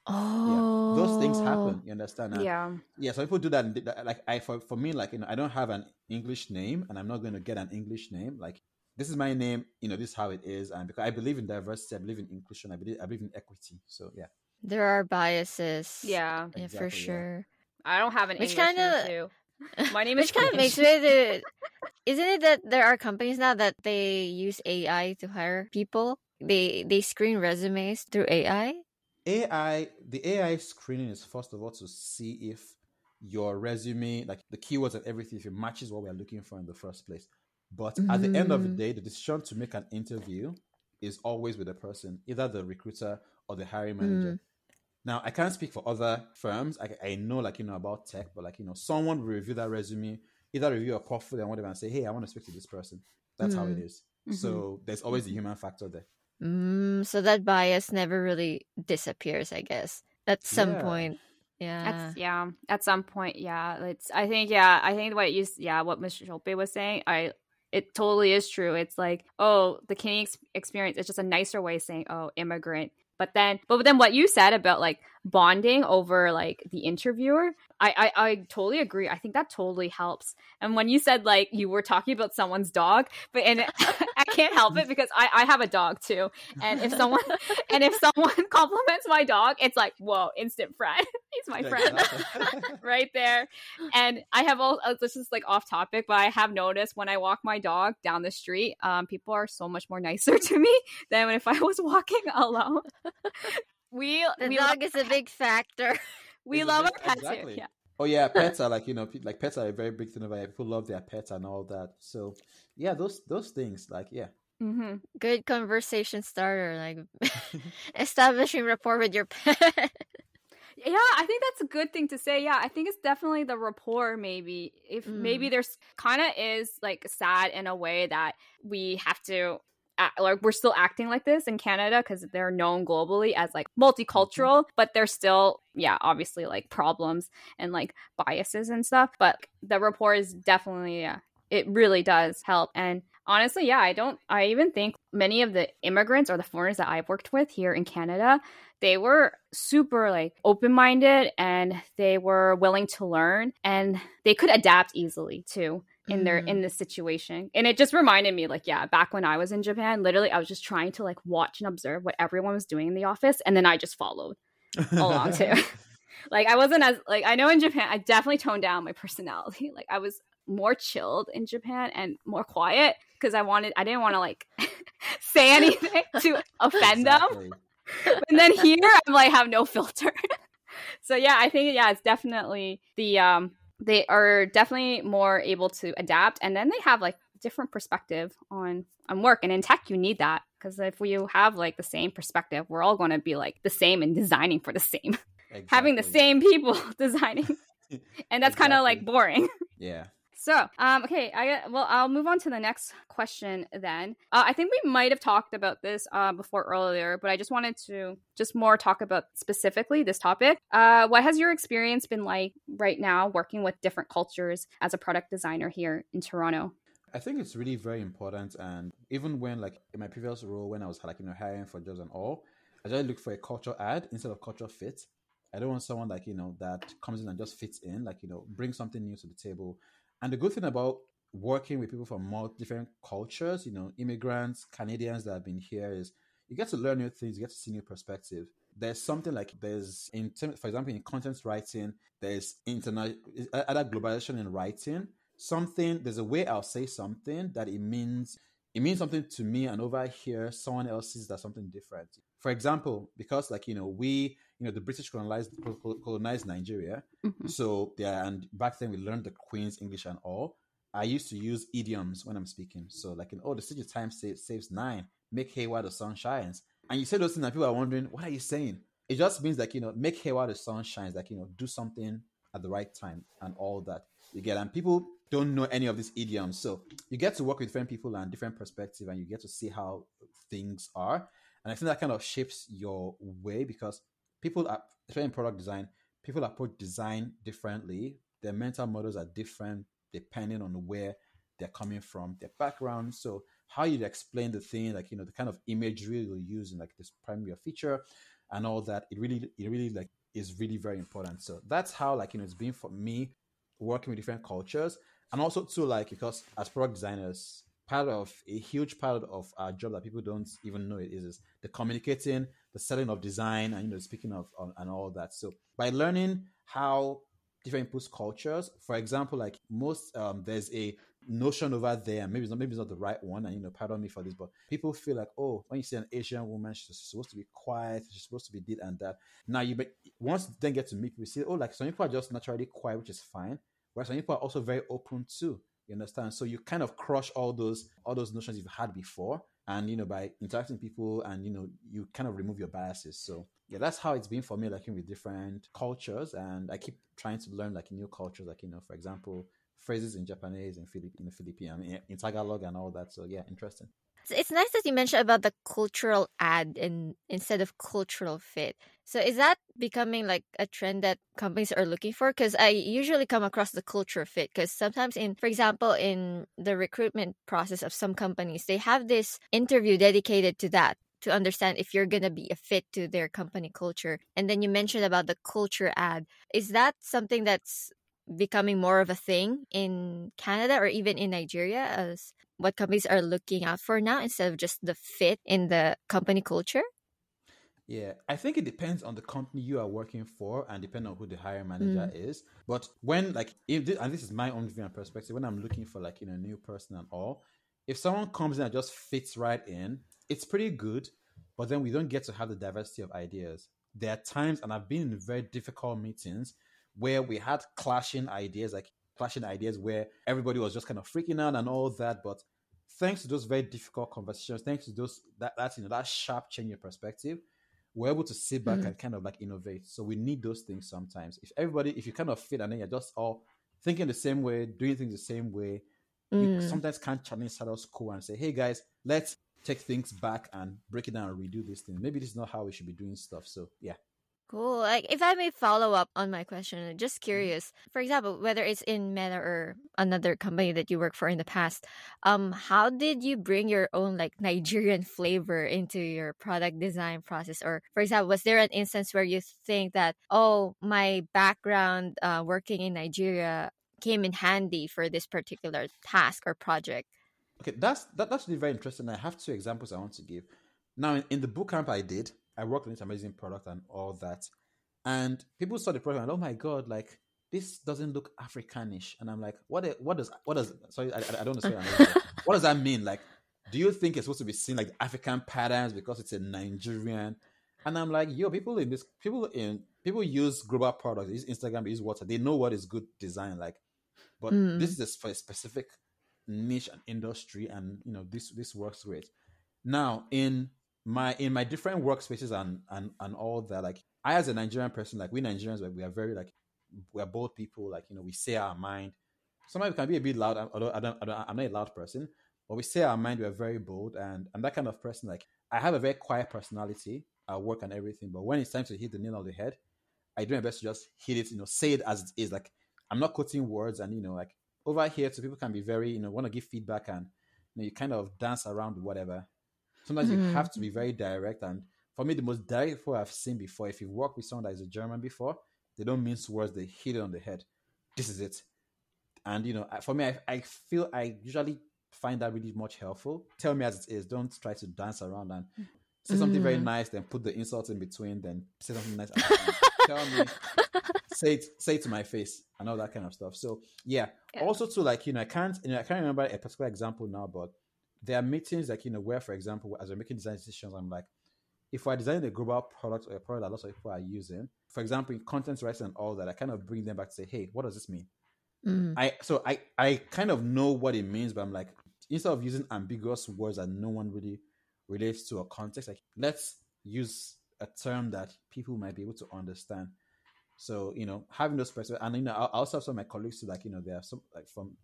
S2: Oh,
S1: yeah. those things happen. You understand? And
S3: yeah,
S1: yeah. So people do that. Like I, for for me, like you know, I don't have an English name, and I'm not going to get an English name. Like this is my name, you know, this is how it is. And because I believe in diversity, I believe in inclusion, I believe I believe in equity. So yeah.
S2: There are biases.
S3: Yeah.
S2: Yeah, exactly, for sure.
S3: Yeah. I don't have an Which English kind of too. My name
S2: is Which kind of makes me the. isn't it that there are companies now that they use AI to hire people? They they screen resumes through AI?
S1: AI the AI screening is first of all to see if your resume, like the keywords and everything, if it matches what we're looking for in the first place. But mm-hmm. at the end of the mm. day, the decision to make an interview is always with the person, either the recruiter or the hiring manager. Mm. Now, I can't speak for other firms. I, I know, like, you know, about tech, but like, you know, someone will review that resume, either review a portfolio and whatever, and say, hey, I want to speak to this person. That's mm. how it is. mm. is. Mm-hmm. So there's always the human factor there.
S2: Mm, so that bias never really disappears, I guess. At some yeah. point.
S3: Yeah. At, yeah. At some point, yeah. It's I think yeah, I think what you yeah, what Michelle was saying, I it totally is true. It's like, oh, the Canadian experience is just a nicer way of saying, oh, immigrant. But then, but then what you said about like bonding over like the interviewer, I, I, I totally agree. I think that totally helps. And when you said like you were talking about someone's dog, but and I can't help it because I, I have a dog too. And if someone and if someone compliments my dog, it's like, whoa, instant friend. He's my friend right there. And I have all uh, this is like off topic, but I have noticed when I walk my dog down the street, um, people are so much more nicer to me than if I was walking alone. We
S2: the
S3: we
S2: dog love, is a big factor.
S3: We love our pets exactly. here. Yeah.
S1: Oh yeah, pets are like you know, like pets are a very big thing over here. People love their pets and all that. So yeah, those those things, like yeah.
S2: Mm-hmm. Good conversation starter, like establishing rapport with your pet.
S3: yeah, I think that's a good thing to say. Yeah, I think it's definitely the rapport. Maybe if mm. maybe there's kind of is like sad in a way that we have to like we're still acting like this in Canada because they're known globally as like multicultural, mm-hmm. but there's still yeah obviously like problems and like biases and stuff. But the rapport is definitely yeah it really does help and honestly yeah i don't i even think many of the immigrants or the foreigners that I've worked with here in Canada, they were super like open minded and they were willing to learn and they could adapt easily too in their
S2: Mm.
S3: in this situation. And it just reminded me like yeah back when i was in japan literally i was just trying to like watch and observe what everyone was doing in the office and then i just followed along too. Like i wasn't as like i know in japan i definitely toned down my personality. Like i was more chilled in japan and more quiet because i wanted i didn't want to like say anything to offend them. And then here I'm like have no filter. so yeah, I think yeah, it's definitely the um they are definitely more able to adapt and then they have like different perspective on on work and in tech you need that because if we have like the same perspective we're all going to be like the same and designing for the same. Having the same people designing. And that's kind of like boring.
S1: Yeah.
S3: So, um, okay, I well, I'll move on to the next question then. Uh, I think we might have talked about this uh, before earlier, but I just wanted to just more talk about specifically this topic. Uh, what has your experience been like right now working with different cultures as a product designer here in Toronto?
S1: I think it's really very important. And even when, like, in my previous role, when I was like, you know, hiring for jobs and all, I just look for a culture add instead of culture fit. I don't want someone like, you know, that comes in and just fits in, like, you know, bring something new to the table. And the good thing about working with people from more different cultures, you know, immigrants, Canadians that have been here is you get to learn new things, you get to see new perspective. There's something like there's in for example, in content writing, there's internet other globalization in writing. Something there's a way I'll say something that it means it means something to me, and over here someone else sees that something different. For example, because like you know we you know the British colonized colonized Nigeria,
S3: Mhm.
S1: so yeah, and back then we learned the Queen's English and all. I used to use idioms when I'm speaking. So like in oh the city time saves, saves nine, make hay while the sun shines. And you say those things and people are wondering, what are you saying? It just means like, you know, make hay while the sun shines, like, you know, do something at the right time and all that. You get and people don't know any of these idioms. So you get to work with different people and different perspective and you get to see how things are. And I think that kind of shapes your way because people are especially in product design, people approach design differently. Their mental models are different depending on where they're coming from, their background. So how you explain the thing, like you know, the kind of imagery you use in like this primary feature and all that, it really it really like is really very important. So that's how like you know it's been for me working with different cultures. And also too like because as product designers, part of a huge part of our job that people don't even know it is, is the communicating, the selling of design, and you know speaking of um, and all that. So by learning how different people's cultures, for example, like most um, there's a notion over there, maybe it's not maybe it's not the right one, and you know, pardon me for this, but people feel like, oh, when you see an Asian woman, she's supposed to be quiet, she's supposed to be did and that. Now you but once you then get to meet people, see, oh, like some people are just naturally quiet, which is fine. Whereas some people are also very open too. You understand? So you kind of crush all those all those notions you've had before. And you know, by interacting people and you know, you kind of remove your biases. So yeah, that's how it's been for me, like with different cultures. And I keep trying to learn like new cultures, like you know, for example, phrases in Japanese and Philippine, in the Philippine, in Tagalog and all that. So yeah, interesting.
S2: It's nice that you mentioned about the cultural add and instead of cultural fit. So is that becoming like a trend that companies are looking for? Because I usually come across the culture fit. Because sometimes, in for example, in the recruitment process of some companies, they have this interview dedicated to that to understand if you're gonna be a fit to their company culture. And then you mentioned about the culture add. Is that something that's becoming more of a thing in Canada or even in Nigeria as what companies are looking out for now instead of just the fit in the company culture?
S1: Yeah, I think it depends on the company you are working for and depending on who the hiring manager mm. is. But when like if this, and this is my own view and perspective, when I'm looking for like you know a new person and all, if someone comes in and just fits right in, it's pretty good. But then we don't get to have the diversity of ideas. There are times, and I've been in very difficult meetings where we had clashing ideas, like clashing ideas where everybody was just kind of freaking out and all that. But thanks to those very difficult conversations, thanks to those that that you know that sharp change in perspective, we're able to sit back
S2: Mhm.
S1: and kind of like innovate. So we need those things sometimes. If everybody, if you kind of fit and then you're just all thinking the same way, doing things the same way, you
S2: Mm.
S1: sometimes can't challenge status quo and say, hey guys, let's take things back and break it down and redo this thing. Maybe this is not how we should be doing stuff. So yeah.
S2: Cool. Like, if I may follow up on my question, just curious. For example, whether it's in Meta or another company that you worked for in the past, um, how did you bring your own like Nigerian flavor into your product design process? Or, for example, was there an instance where you think that, oh, my background uh, working in Nigeria came in handy for this particular task or project?
S1: Okay, that's that, that's really very interesting. I have two examples I want to give. Now, in, in the boot camp I did, I worked on this amazing product and all that. And people saw the product and oh my god, like this doesn't look Africanish. And I'm like, what? What does what does? Sorry, I, I don't know. what does that mean? Like, do you think it's supposed to be seen like African patterns because it's a Nigerian? And I'm like, yo, people in this, people in people use global products, use Instagram, use water. They know what is good design like. But mm. this is for a specific niche and industry, and you know this this works great. Now in my in my different workspaces and and and all that like i as a nigerian person like we nigerians like, we are very like we're both people like you know we say our mind. Sometimes we can be a bit loud although I don't, I don't i'm not a loud person but we say our mind we're very bold and i'm that kind of person like i have a very quiet personality at work and everything but when it's time to hit the nail on the head i do my best to just hit it you know say it as it is. Like i'm not quoting words and you know like over here so people can be very you know want to give feedback and you know you kind of dance around whatever Sometimes mm-hmm. you have to be very direct. And for me, the most direct way I've seen before, if you work with someone that is a German before, they don't mince words, they hit it on the head. This is it. And, you know, for me, I, I feel I usually find that really much helpful. Tell me as it is. Don't try to dance around and say mm-hmm. something very mm-hmm. nice, then put the insult in between, then say something nice. Tell me, say it, say it to my face, and all that kind of stuff. So yeah. yeah. Also, to like you know, I can't, you know, I can't remember a particular example now, but there are meetings like you know where, for example, as we're making design decisions, I'm like, if we're designing a global product or a product that lots of people are using, for example, in content writing and all that, I kind of bring them back to say, hey, what does this mean? Mm. I so I I kind of know what it means, but I'm like, instead of using ambiguous words that no one really relates to a context, like let's use a term that people might be able to understand. So you know, having those perspectives, and you know, I also have some of my colleagues too, like you know, they are some like from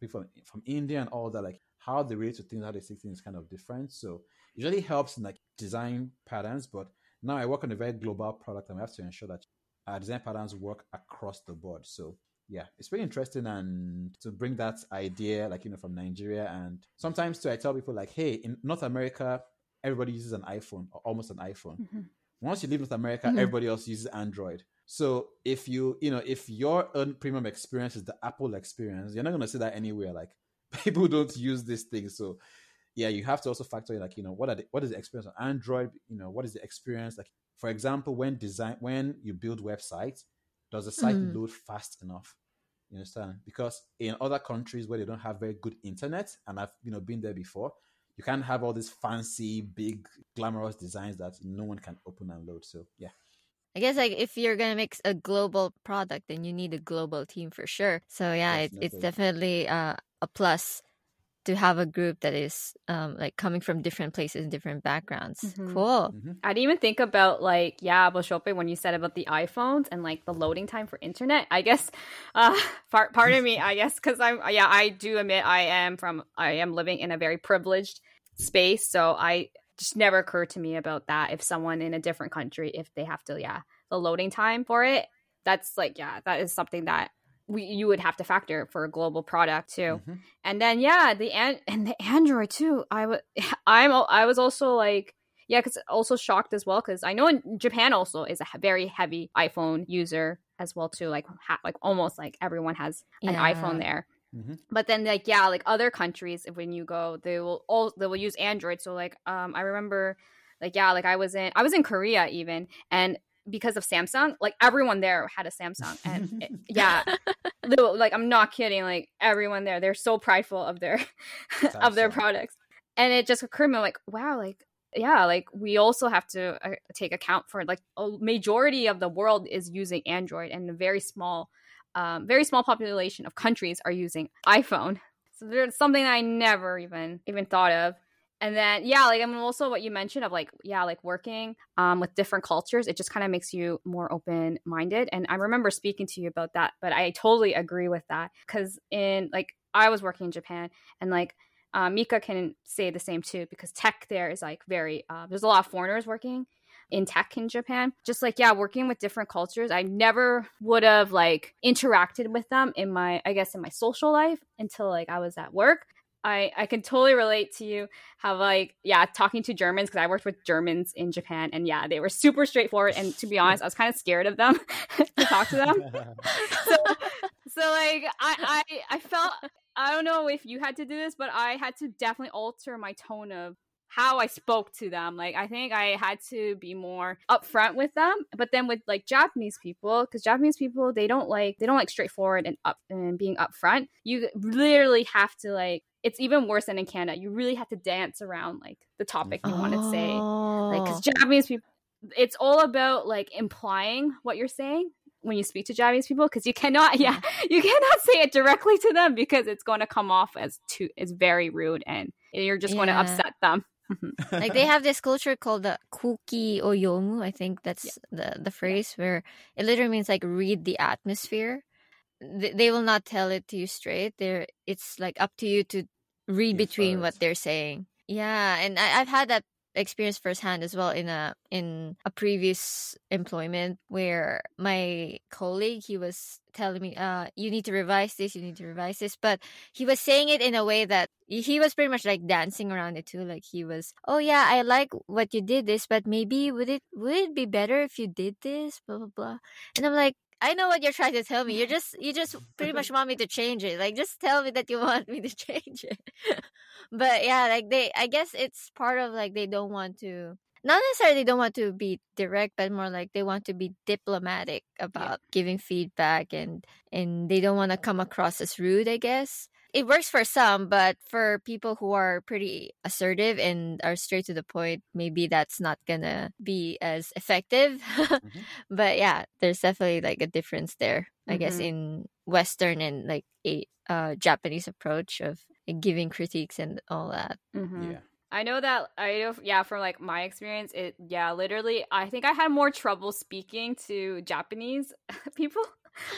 S1: people from from India and all that, like how they relate to things, how they see things is kind of different. So it really helps in like design patterns. But now I work on a very global product and we have to ensure that our design patterns work across the board. So yeah, it's pretty interesting and to bring that idea, like you know, from Nigeria. And sometimes too, I tell people like, hey, in North America, everybody uses an iPhone or almost an iPhone. Mm-hmm. Once you leave North America, mm-hmm. everybody else uses Android. So if you, you know, if your own premium experience is the Apple experience, you're not going to see that anywhere. Like people don't use this thing. So yeah, you have to also factor in like, you know, what are the, what is the experience on Android? You know, what is the experience? Like, for example, when design when you build websites, does the site mm. load fast enough? You understand? Because in other countries where they don't have very good internet, and I've you know been there before, you can't have all these fancy, big, glamorous designs that no one can open and load. So yeah.
S2: I guess like if you're gonna make a global product, then you need a global team for sure. So yeah, it, it's definitely uh, a plus to have a group that is um, like coming from different places, and different backgrounds. Mm-hmm. Cool.
S3: Mm-hmm. I didn't even think about like yeah, Mosope when you said about the iPhones and like the loading time for internet. I guess uh, part part of me, I guess, because I'm yeah, I do admit I am from I am living in a very privileged space, so I just never occurred to me about that. If someone in a different country, if they have to, yeah, the loading time for it, that's like yeah, that is something that we you would have to factor for a global product too. Mm-hmm. And then yeah, the an- and the Android too. I was I'm I was also like yeah, because also shocked as well because I know in Japan also is a very heavy iPhone user as well too. Like ha- like almost like everyone has an yeah. iPhone there. Mm-hmm. But then like yeah, like other countries, when you go, they will all they will use Android. So like um I remember like yeah, like I was in I was in Korea even, and because of Samsung, like everyone there had a Samsung, and it, yeah, like I'm not kidding. Like everyone there, they're so prideful of their of their products, and it just occurred to me like, wow, like yeah, like we also have to uh, take account for like a majority of the world is using Android, and a very small, um, very small population of countries are using iPhone. So there's something I never even even thought of and then yeah like i mean also what you mentioned of like yeah like working um, with different cultures it just kind of makes you more open minded and i remember speaking to you about that but i totally agree with that because in like i was working in japan and like uh, mika can say the same too because tech there is like very uh, there's a lot of foreigners working in tech in Japan. Just like, yeah, working with different cultures, I never would have like interacted with them in my, I guess, in my social life until like I was at work. I, I can totally relate to you how like yeah talking to Germans because I worked with Germans in Japan and yeah they were super straightforward and to be honest I was kind of scared of them to talk to them so so like I, I I felt I don't know if you had to do this but I had to definitely alter my tone of how I spoke to them. Like I think I had to be more upfront with them. But then with like Japanese people, because Japanese people they don't like they don't like straightforward and up and being upfront. You literally have to like it's even worse than in Canada. You really have to dance around like the topic you oh. want to say. Like because oh. Japanese people it's all about like implying what you're saying when you speak to Japanese people because you cannot yeah mm. you cannot say it directly to them because it's going to come off as too it's very rude and you're just yeah. going to upset them.
S2: Like they have this culture called the kuki o yomu. I think that's yeah. the the phrase where it literally means like read the atmosphere. They, they will not tell it to you straight. There, it's like up to you to read between what they're saying. Yeah, and I, I've had that experience firsthand as well in a in a previous employment where my colleague he was telling me uh you need to revise this you need to revise this but he was saying it in a way that he was pretty much like dancing around it too like he was oh yeah i like what you did this but maybe would it would it be better if you did this? blah blah blah. And i'm like I know what you're trying to tell me. You just you just pretty much want me to change it. Like just tell me that you want me to change it. but yeah, like they I guess it's part of like they don't want to not necessarily they don't want to be direct, but more like they want to be diplomatic about yeah. giving feedback and and they don't want to come across as rude, I guess it works for some, but for people who are pretty assertive and are straight to the point, maybe that's not gonna be as effective. mm-hmm. But yeah, there's definitely like a difference there, I mm-hmm. guess, in Western and like a uh, Japanese approach of giving critiques and all that.
S3: Mm-hmm. Yeah. I know that I know yeah from like my experience it yeah literally I think I had more trouble speaking to Japanese people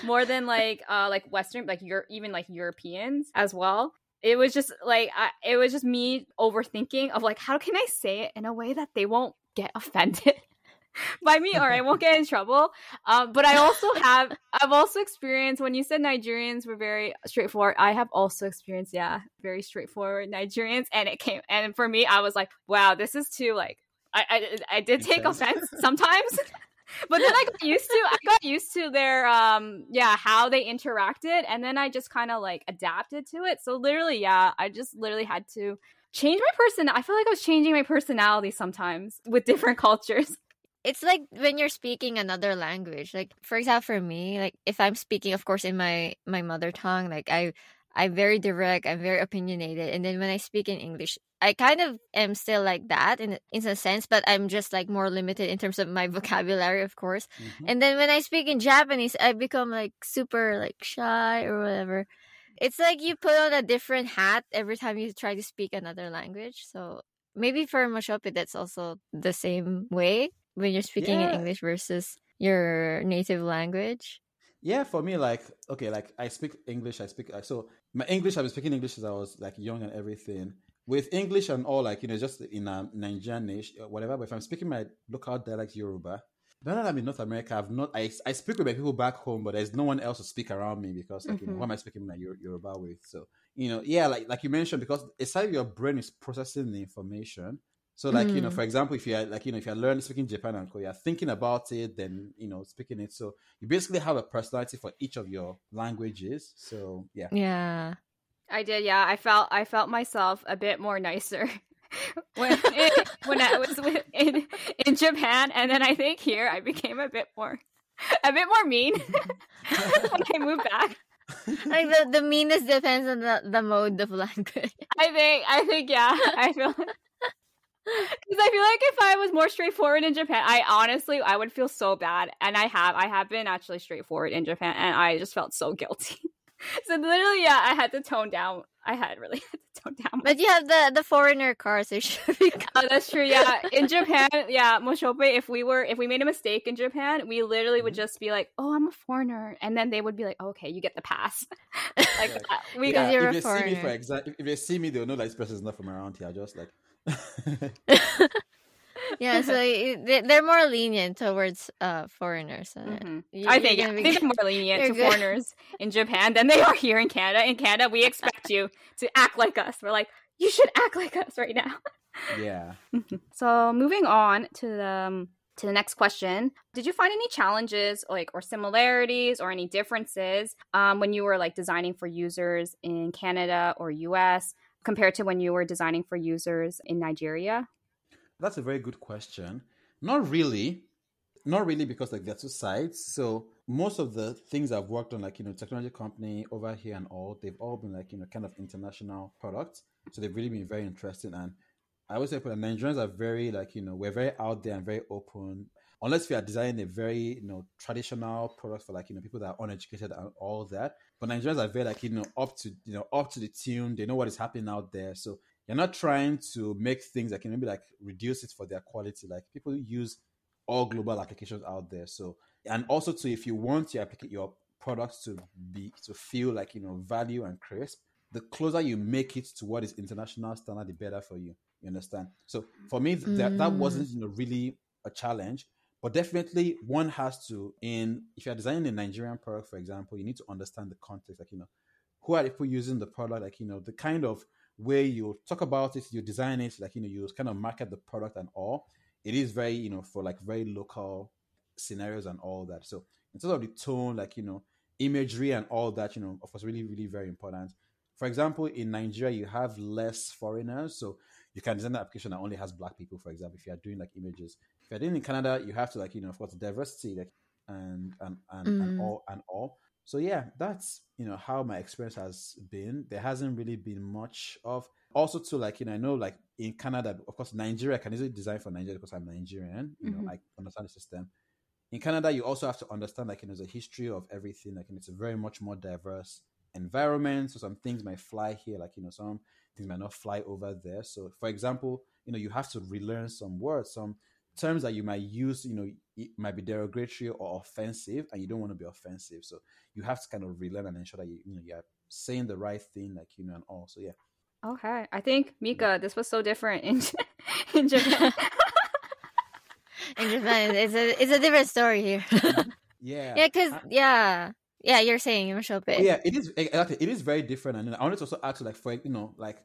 S3: more than like uh like Western like you're even like Europeans as well. It was just like I, it was just me overthinking of like how can I say it in a way that they won't get offended by me or I won't get in trouble. Um, but I also have I've also experienced when you said Nigerians were very straightforward. I have also experienced yeah very straightforward Nigerians, and it came and for me I was like wow this is too like I I, I did take offense sometimes. but then I got used to I got used to their um yeah how they interacted and then I just kind of like adapted to it. So literally yeah, I just literally had to change my person. I feel like I was changing my personality sometimes with different cultures.
S2: It's like when you're speaking another language. Like for example for me, like if I'm speaking of course in my my mother tongue, like I I'm very direct, I'm very opinionated. And then when I speak in English, I kind of am still like that in in a sense, but I'm just like more limited in terms of my vocabulary, of course. Mm-hmm. And then when I speak in Japanese, I become like super like shy or whatever. It's like you put on a different hat every time you try to speak another language. So maybe for Mosope, that's also the same way when you're speaking yeah. in English versus your native language.
S1: Yeah, for me, like okay, like I speak English. I speak so my English. I've been speaking English since I was like young and everything with English and all, like you know, just in a Nigerian nation, uh, whatever. But if I'm speaking my local dialect Yoruba, now that I'm in North America, I've not. I, I speak with my people back home, but there's no one else to speak around me because, like, mm-hmm. you know, mm-hmm. who am I speaking my Yoruba with? So, you know, yeah, like like you mentioned, because it's how your brain is processing the information. So, like, mm. you know, mm. for example, if you're like, you know, if you're learning speaking Japan and Korea, thinking about it, then you know, speaking it. So you basically have a personality for each of your languages. So yeah.
S2: Yeah.
S3: I did, yeah. I felt I felt myself a bit more nicer when it, when I was with, in in Japan, and then I think here I became a bit more a bit more mean when I moved back.
S2: Like the the meanness depends on the the mode of language.
S3: I think I think yeah. I feel. Because I feel like if I was more straightforward in Japan, I honestly I would feel so bad, and I have I have been actually straightforward in Japan, and I just felt so guilty. so literally, yeah, I had to tone down. I had really had to tone down.
S2: But you have the the foreigner car, so should be.
S3: oh, that's true. Yeah, in Japan, yeah, Mosope. If we were, if we made a mistake in Japan, we literally would mm-hmm. just be like, "Oh, I'm a foreigner," and then they would be like, "Okay, you get the pass." like
S1: yeah. We yeah, if they see me for exact, if they see me, they'll know like this person is not from around here. Just like.
S2: Yeah, so they're more lenient towards uh, foreigners.
S3: Mm-hmm. I think I think they're more lenient to good. foreigners in Japan than they are here in Canada. In Canada, we expect you to act like us. We're like, you should act like us right now.
S1: Yeah.
S3: so moving on to the um, to the next question did you find any challenges like or similarities or any differences um, when you were like designing for users in canada or us compared to when you were designing for users in nigeria?
S1: That's a very good question. Not really. Not really because like they're two sides. So most of the things i've worked on like you know technology company over here and all they've all been like you know kind of international products. So they've really been very interesting. And I always say, Nigerians are very like you know we're very out there and very open. Unless we are designing a very you know traditional product for like you know people that are uneducated and all that, but Nigerians are very like you know up to you know up to the tune. They know what is happening out there, so you're not trying to make things that can maybe like reduce it for their quality. Like people use all global applications out there, so and also to if you want your your products to be to feel like you know value and crisp, the closer you make it to what is international standard, the better for you. You understand? So for me, that, that wasn't mm. you know really a challenge, but definitely one has to. In if you're designing a Nigerian product, for example, you need to understand the context. Like you know, who are people using the product? Like you know, the kind of way you talk about it, you design it, like you know, you kind of market the product and all. It is very you know for like very local scenarios and all that. So in terms of the tone, like you know, imagery and all that, you know, of course, really really very important. For example, in Nigeria, you have less foreigners, so you can design an application that only has black people, for example, if you are doing like images. If you're doing in Canada, you have to like, you know, of course, diversity like and and and, mm. and all and all. So yeah, that's you know how my experience has been. There hasn't really been much of also to like you know I know like in Canada, of course, Nigeria can easily design for Nigeria because I'm Nigerian. You mm-hmm. know, I understand the system. In Canada, you also have to understand like you know, a history of everything. Like, and it's a very much more diverse environment. So some things might fly here, like you know, some things might not fly over there. So, for example, you know, you have to relearn some words, some terms that you might use, you know, it might be derogatory or offensive, and you don't want to be offensive. So you have to kind of relearn and ensure that you, you know, you're saying the right thing, like you know, and all. So yeah.
S3: Okay, I think Mika, this was so different in in Japan.
S2: in Japan, it's a it's a different story here.
S1: yeah.
S2: Yeah, because yeah, yeah, you're saying you're
S1: Oh, yeah, it is exactly. It is very different, and I wanted to also add to like for you know like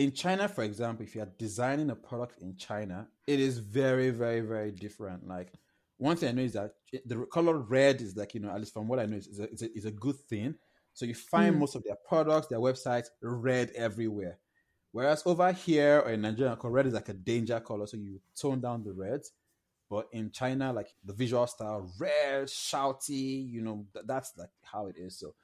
S1: in China, for example, if you are designing a product in China, it is very, very, very different. Like one thing I know is that the color red is like you know at least from what I know is a, is a, is a good thing. So you find mm. most of their products, their websites, red everywhere. Whereas over here or in Nigeria, red is like a danger color, so you tone down the reds. But in China, like the visual style, red, shouty, you know, th- that's like how it is. So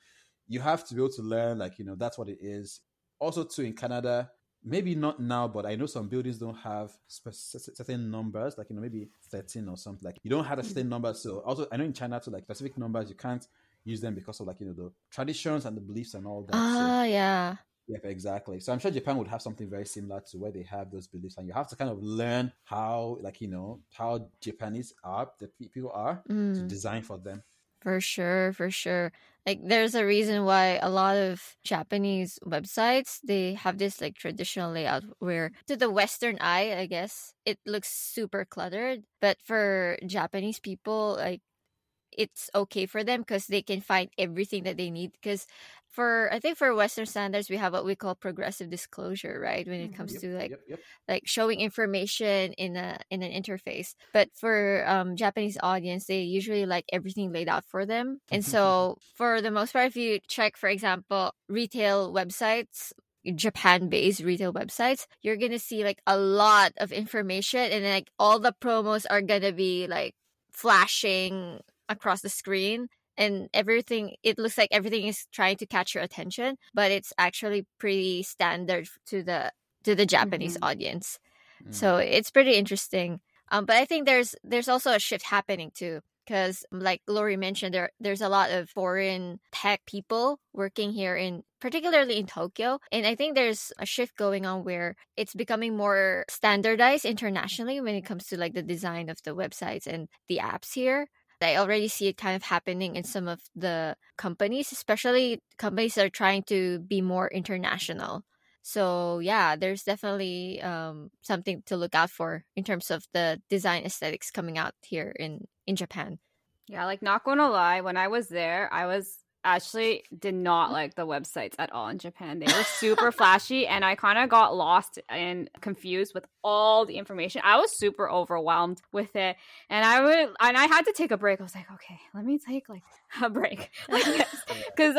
S1: you have to be able to learn, like, you know, that's what it is. Also, too, in Canada, maybe not now, but I know some buildings don't have certain numbers, like, you know, maybe 13 or something. Like, you don't have a certain number. So also, I know in China, too, like specific numbers, you can't use them because of, like, you know, the traditions and the beliefs and all that.
S2: Ah, so, yeah.
S1: Yeah, exactly. So I'm sure Japan would have something very similar to where they have those beliefs, and you have to kind of learn how, like you know, how Japanese are, the people are, mm. to design for them.
S2: For sure, for sure. Like there's a reason why a lot of Japanese websites they have this like traditional layout where to the western eye, I guess, it looks super cluttered, but for Japanese people like it's okay for them because they can find everything that they need because for I think for Western standards we have what we call progressive disclosure, right? When it mm-hmm. comes
S1: yep,
S2: to like
S1: yep, yep.
S2: like showing information in a in an interface. But for um, Japanese audience, they usually like everything laid out for them. And mm-hmm. Mm-hmm. so for the most part, if you check, for example, retail websites, Japan based retail websites, you're gonna see like a lot of information and like all the promos are gonna be like flashing across the screen and everything it looks like everything is trying to catch your attention but it's actually pretty standard to the to the japanese mm-hmm. audience mm-hmm. so it's pretty interesting um, but i think there's there's also a shift happening too because like lori mentioned there there's a lot of foreign tech people working here in particularly in tokyo and i think there's a shift going on where it's becoming more standardized internationally when it comes to like the design of the websites and the apps here I already see it kind of happening in some of the companies, especially companies that are trying to be more international. So yeah, there's definitely um, something to look out for in terms of the design aesthetics coming out here in in Japan.
S3: Yeah, like not gonna lie, when I was there, I was actually did not like the websites at all in Japan. They were super flashy and I kind of got lost and confused with all the information. I was super overwhelmed with it. And I would and I had to take a break. I was like, okay, let me take like a break. Cuz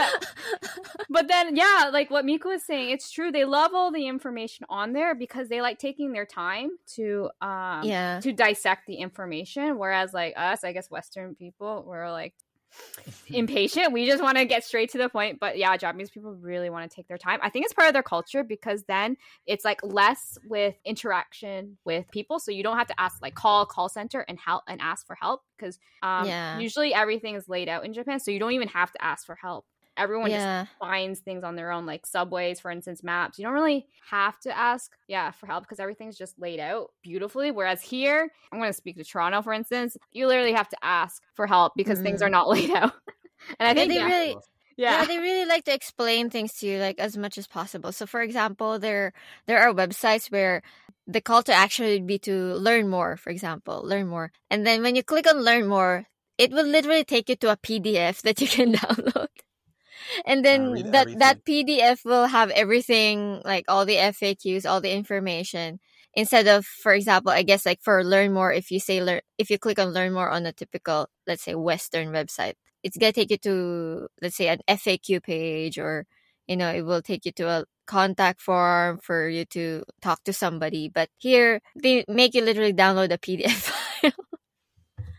S3: but then yeah, like what Mika was saying, it's true. They love all the information on there because they like taking their time to um
S2: Yeah.
S3: to dissect the information whereas like us, I guess western people we're like impatient. We just want to get straight to the point. But yeah, Japanese people really want to take their time. I think it's part of their culture because then it's like less with interaction with people. So you don't have to ask like call call center and help and ask for help because um,
S2: Yeah.
S3: usually everything is laid out in Japan. So you don't even have to ask for help. Everyone just finds things on their own, like subways, for instance, maps. You don't really have to ask, yeah, for help because everything's just laid out beautifully. Whereas here, I'm going to speak to Toronto, for instance, you literally have to ask for help because things
S2: Mhm.
S3: are not laid out. and I
S2: Yeah,
S3: think,
S2: they
S3: yeah,
S2: really
S3: yeah.
S2: yeah they really like to explain things to you like as much as possible so for example there there are websites where the call to action would be to learn more for example learn more and then when you click on learn more it will literally take you to a pdf that you can download and then
S1: read
S2: that that pdf will have everything like all the faqs all the information instead of for example i guess like for learn more if you say learn if you click on learn more on a typical let's say western website it's gonna take you to let's say an FAQ page or you know it will take you to a contact form for you to talk to somebody. But here they make you literally download a PDF file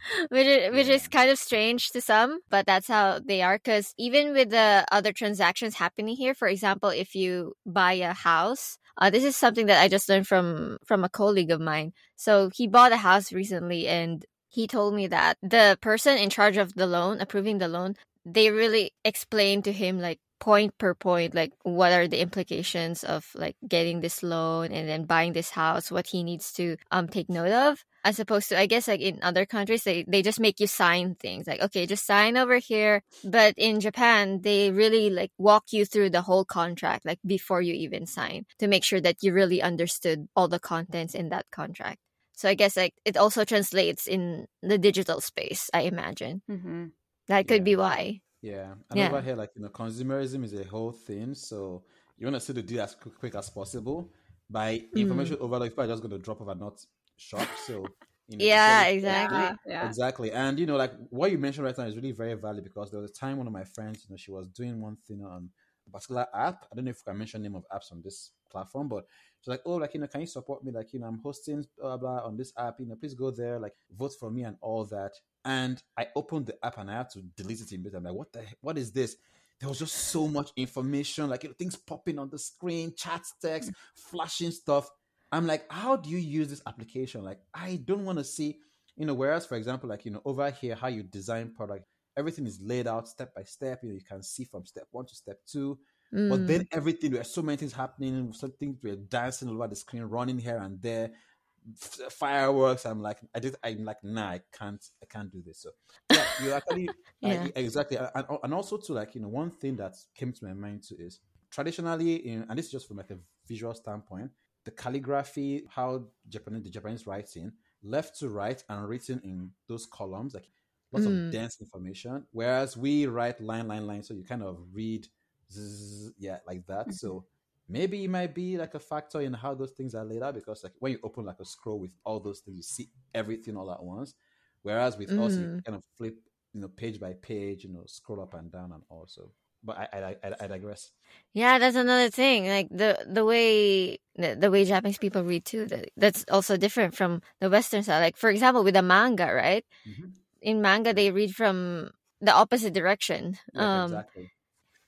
S2: which is, which is kind of strange to some but that's how they are because even with the other transactions happening here for example if you buy a house uh, this is something that I just learned from from a colleague of mine. So he bought a house recently and he told me that the person in charge of the loan, approving the loan, they really explained to him like point per point, like what are the implications of like getting this loan and then buying this house, what he needs to um take note of. As opposed to I guess like in other countries they, they just make you sign things like okay just sign over here. But in Japan they really like walk you through the whole contract like before you even sign to make sure that you really understood all the contents in that contract. So I guess like it also translates in the digital space, I imagine.
S3: hmm
S2: That could
S1: Yeah.
S2: be why.
S1: Yeah, and
S2: Yeah.
S1: over here, like you know, consumerism is a whole thing. So you want to see the deal as quick, quick as possible. By hmm. information overload, people are just going to drop off and not shop. So you know,
S2: Yeah,
S1: very-
S2: exactly.
S3: Yeah, yeah.
S1: Exactly. And you know, like what you mentioned right now is really very valid because there was a time one of my friends, you know, she was doing one thing on a particular app. I don't know if I can mention name of apps on this platform, but she's like, Oh, like, you know, can you support me? Like, you know, I'm hosting blah blah on this app, you know, please go there, like vote for me and all that. And I opened the app and I had to delete it immediately. I'm like, what the what is this? There was just so much information, like you know, things popping on the screen, chats, text, flashing stuff. I'm like, how do you use this application? Like, I don't want to see, you know, whereas, for example, like, you know, over here, how you design product, everything is laid out step by step. You know, you can see from step one to step two. But
S2: Mm.
S1: then everything, there are so many things happening, some things were dancing all over the screen, running here and there, f- fireworks. I'm like, I did, I'm like, nah, I can't, I can't do this. So, yeah, you actually,
S2: Yeah.
S1: I- exactly. And, and also, to like, you know, one thing that came to my mind too is traditionally, in, and this is just from like a visual standpoint, the calligraphy, how Japanese, the Japanese writing, left to right and written in those columns, like lots
S2: Mm.
S1: of dense information. Whereas we write line, line, line, so you kind of read, zzz, yeah, like that. So maybe it might be like a factor in how those things are laid out because like when you open like a scroll with all those things, you see everything all at once. Whereas with us, you
S2: Mm.
S1: kind of flip, you know, page by page, you know, scroll up and down and also. But I, I, I, I digress.
S2: Yeah, that's another thing. Like the the way the, the way Japanese people read too. That, that's also different from the Western side. Like for example, with a manga, right?
S1: Mhm.
S2: In manga, they read from the opposite direction.
S1: Yeah,
S2: um,
S1: exactly.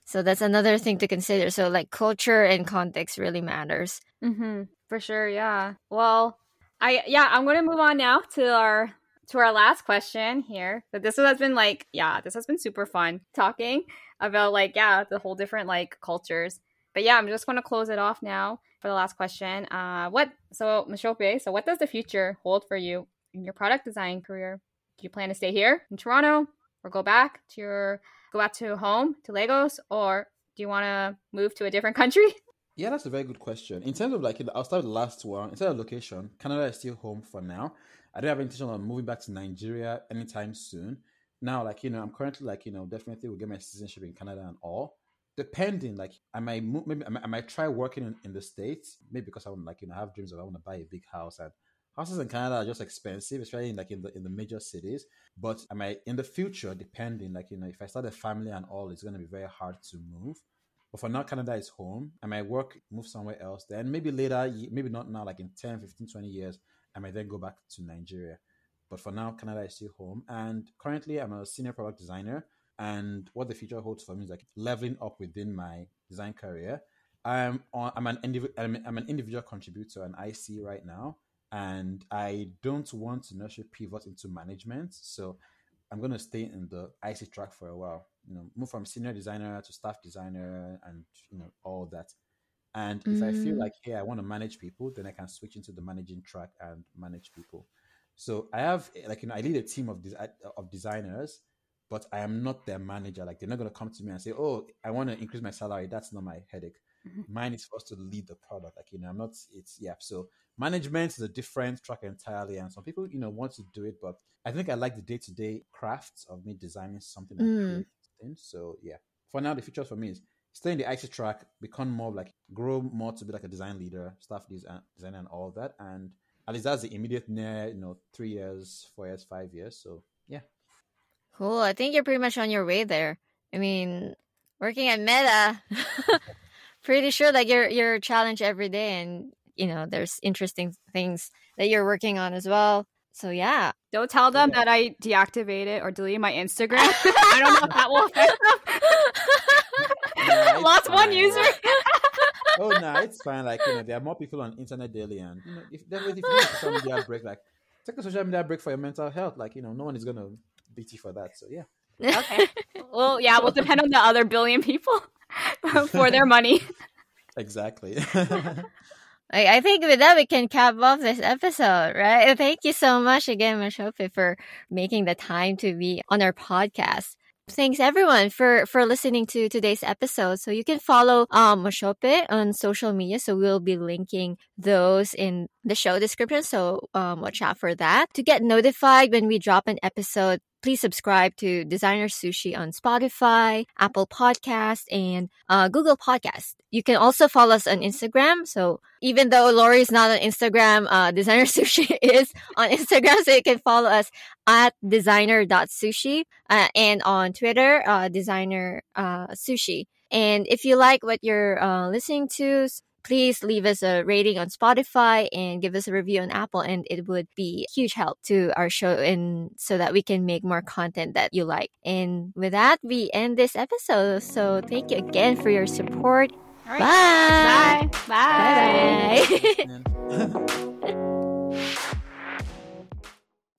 S2: so that's another thing to consider. So like culture and context really matters.
S3: Mm-hmm. For sure, yeah. Well, I yeah, I'm gonna move on now to our to our last question here. But this has been like, yeah, this has been super fun talking about like, yeah, the whole different like cultures. But yeah, I'm just gonna close it off now for the last question. Uh, what so Mosope, so what does the future hold for you in your product design career? Do you plan to stay here in Toronto or go back to your go back to home to Lagos, or do you want to move to a different country?
S1: Yeah, that's a very good question. In terms of like, I'll start with the last one. Instead of location, Canada is still home for now. I don't have intention of moving back to Nigeria anytime soon. Now, like you know, I'm currently like you know, definitely will get my citizenship in Canada and all. Depending, like I might move, maybe I might, I might try working in, in the states, maybe because I want like you know have dreams of I want to buy a big house and houses in Canada are just expensive, especially in like in the in the major cities. But I might in the future, depending, like you know, if I start a family and all, it's gonna be very hard to move. But for now, Canada is home. I might work, move somewhere else. Then maybe later, maybe not now, like in 10, 15, 20 years, I might then go back to Nigeria. But for now, Canada is still home. And currently, I'm a senior product designer. And what the future holds for me is like leveling up within my design career. I'm on, I'm an indiv- I'm, I'm an individual contributor and IC right now, and I don't want to necessarily pivot into management. So I'm going to stay in the IC track for a while. You know, move from senior designer to staff designer, and you know all that. And if mm. I feel mm. like, hey, I want to manage people, then I can switch into the managing track and manage people. So I have like you know I lead a team of des- of designers, but I am not their manager. Like they're not going to come to me and say, "Oh, I want to increase my salary." That's not my headache. Mm-hmm. Mine is for us to lead the product. Like you know, I'm not. It's yeah. So management is a different track entirely, and some people you know want to do it, but I think I like the day to day crafts of me designing something. Mm. So yeah, for now the future for me is stay in the IC track, become more like grow more to be like a design leader, staff design, designer, and all that. And at least that's the immediate near, you know, three years, four years, five years. So yeah.
S2: Cool. I think you're pretty much on your way there. I mean, working at Meta, pretty sure that you're you're challenged every day, and you know there's interesting things that you're working on as well. So yeah.
S3: Don't tell them yeah. that I deactivated or deleted my Instagram. I don't know if that will affect them. Lost fine. one user.
S1: oh no, it's fine. Like you know, there are more people on internet daily, and you know, if definitely if you need a social media break, like take a social media break for your mental health. Like you know, no one is gonna beat you for that. So yeah.
S3: Okay. well, yeah, we'll depend on the other billion people for their money.
S1: Exactly.
S2: I think with that we can cap off this episode, right? Thank you so much again, Mosope, for making the time to be on our podcast. Thanks everyone for for listening to today's episode. So you can follow um Mosope on social media. So we'll be linking those in the show description. So um watch out for that. To get notified when we drop an episode, please subscribe to Designer Sushi on Spotify, Apple Podcast, and uh, Google Podcast. You can also follow us on Instagram. So even though Lori is not on Instagram, uh, Designer Sushi is on Instagram. So you can follow us at designer.sushi uh, and on Twitter, uh, designer uh, sushi. And if you like what you're uh, listening to, please leave us a rating on Spotify and give us a review on Apple. And it would be huge help to our show and so that we can make more content that you like. And with that, we end this episode. So thank you again for your support. Bye.
S3: Bye. Bye. Bye. Bye.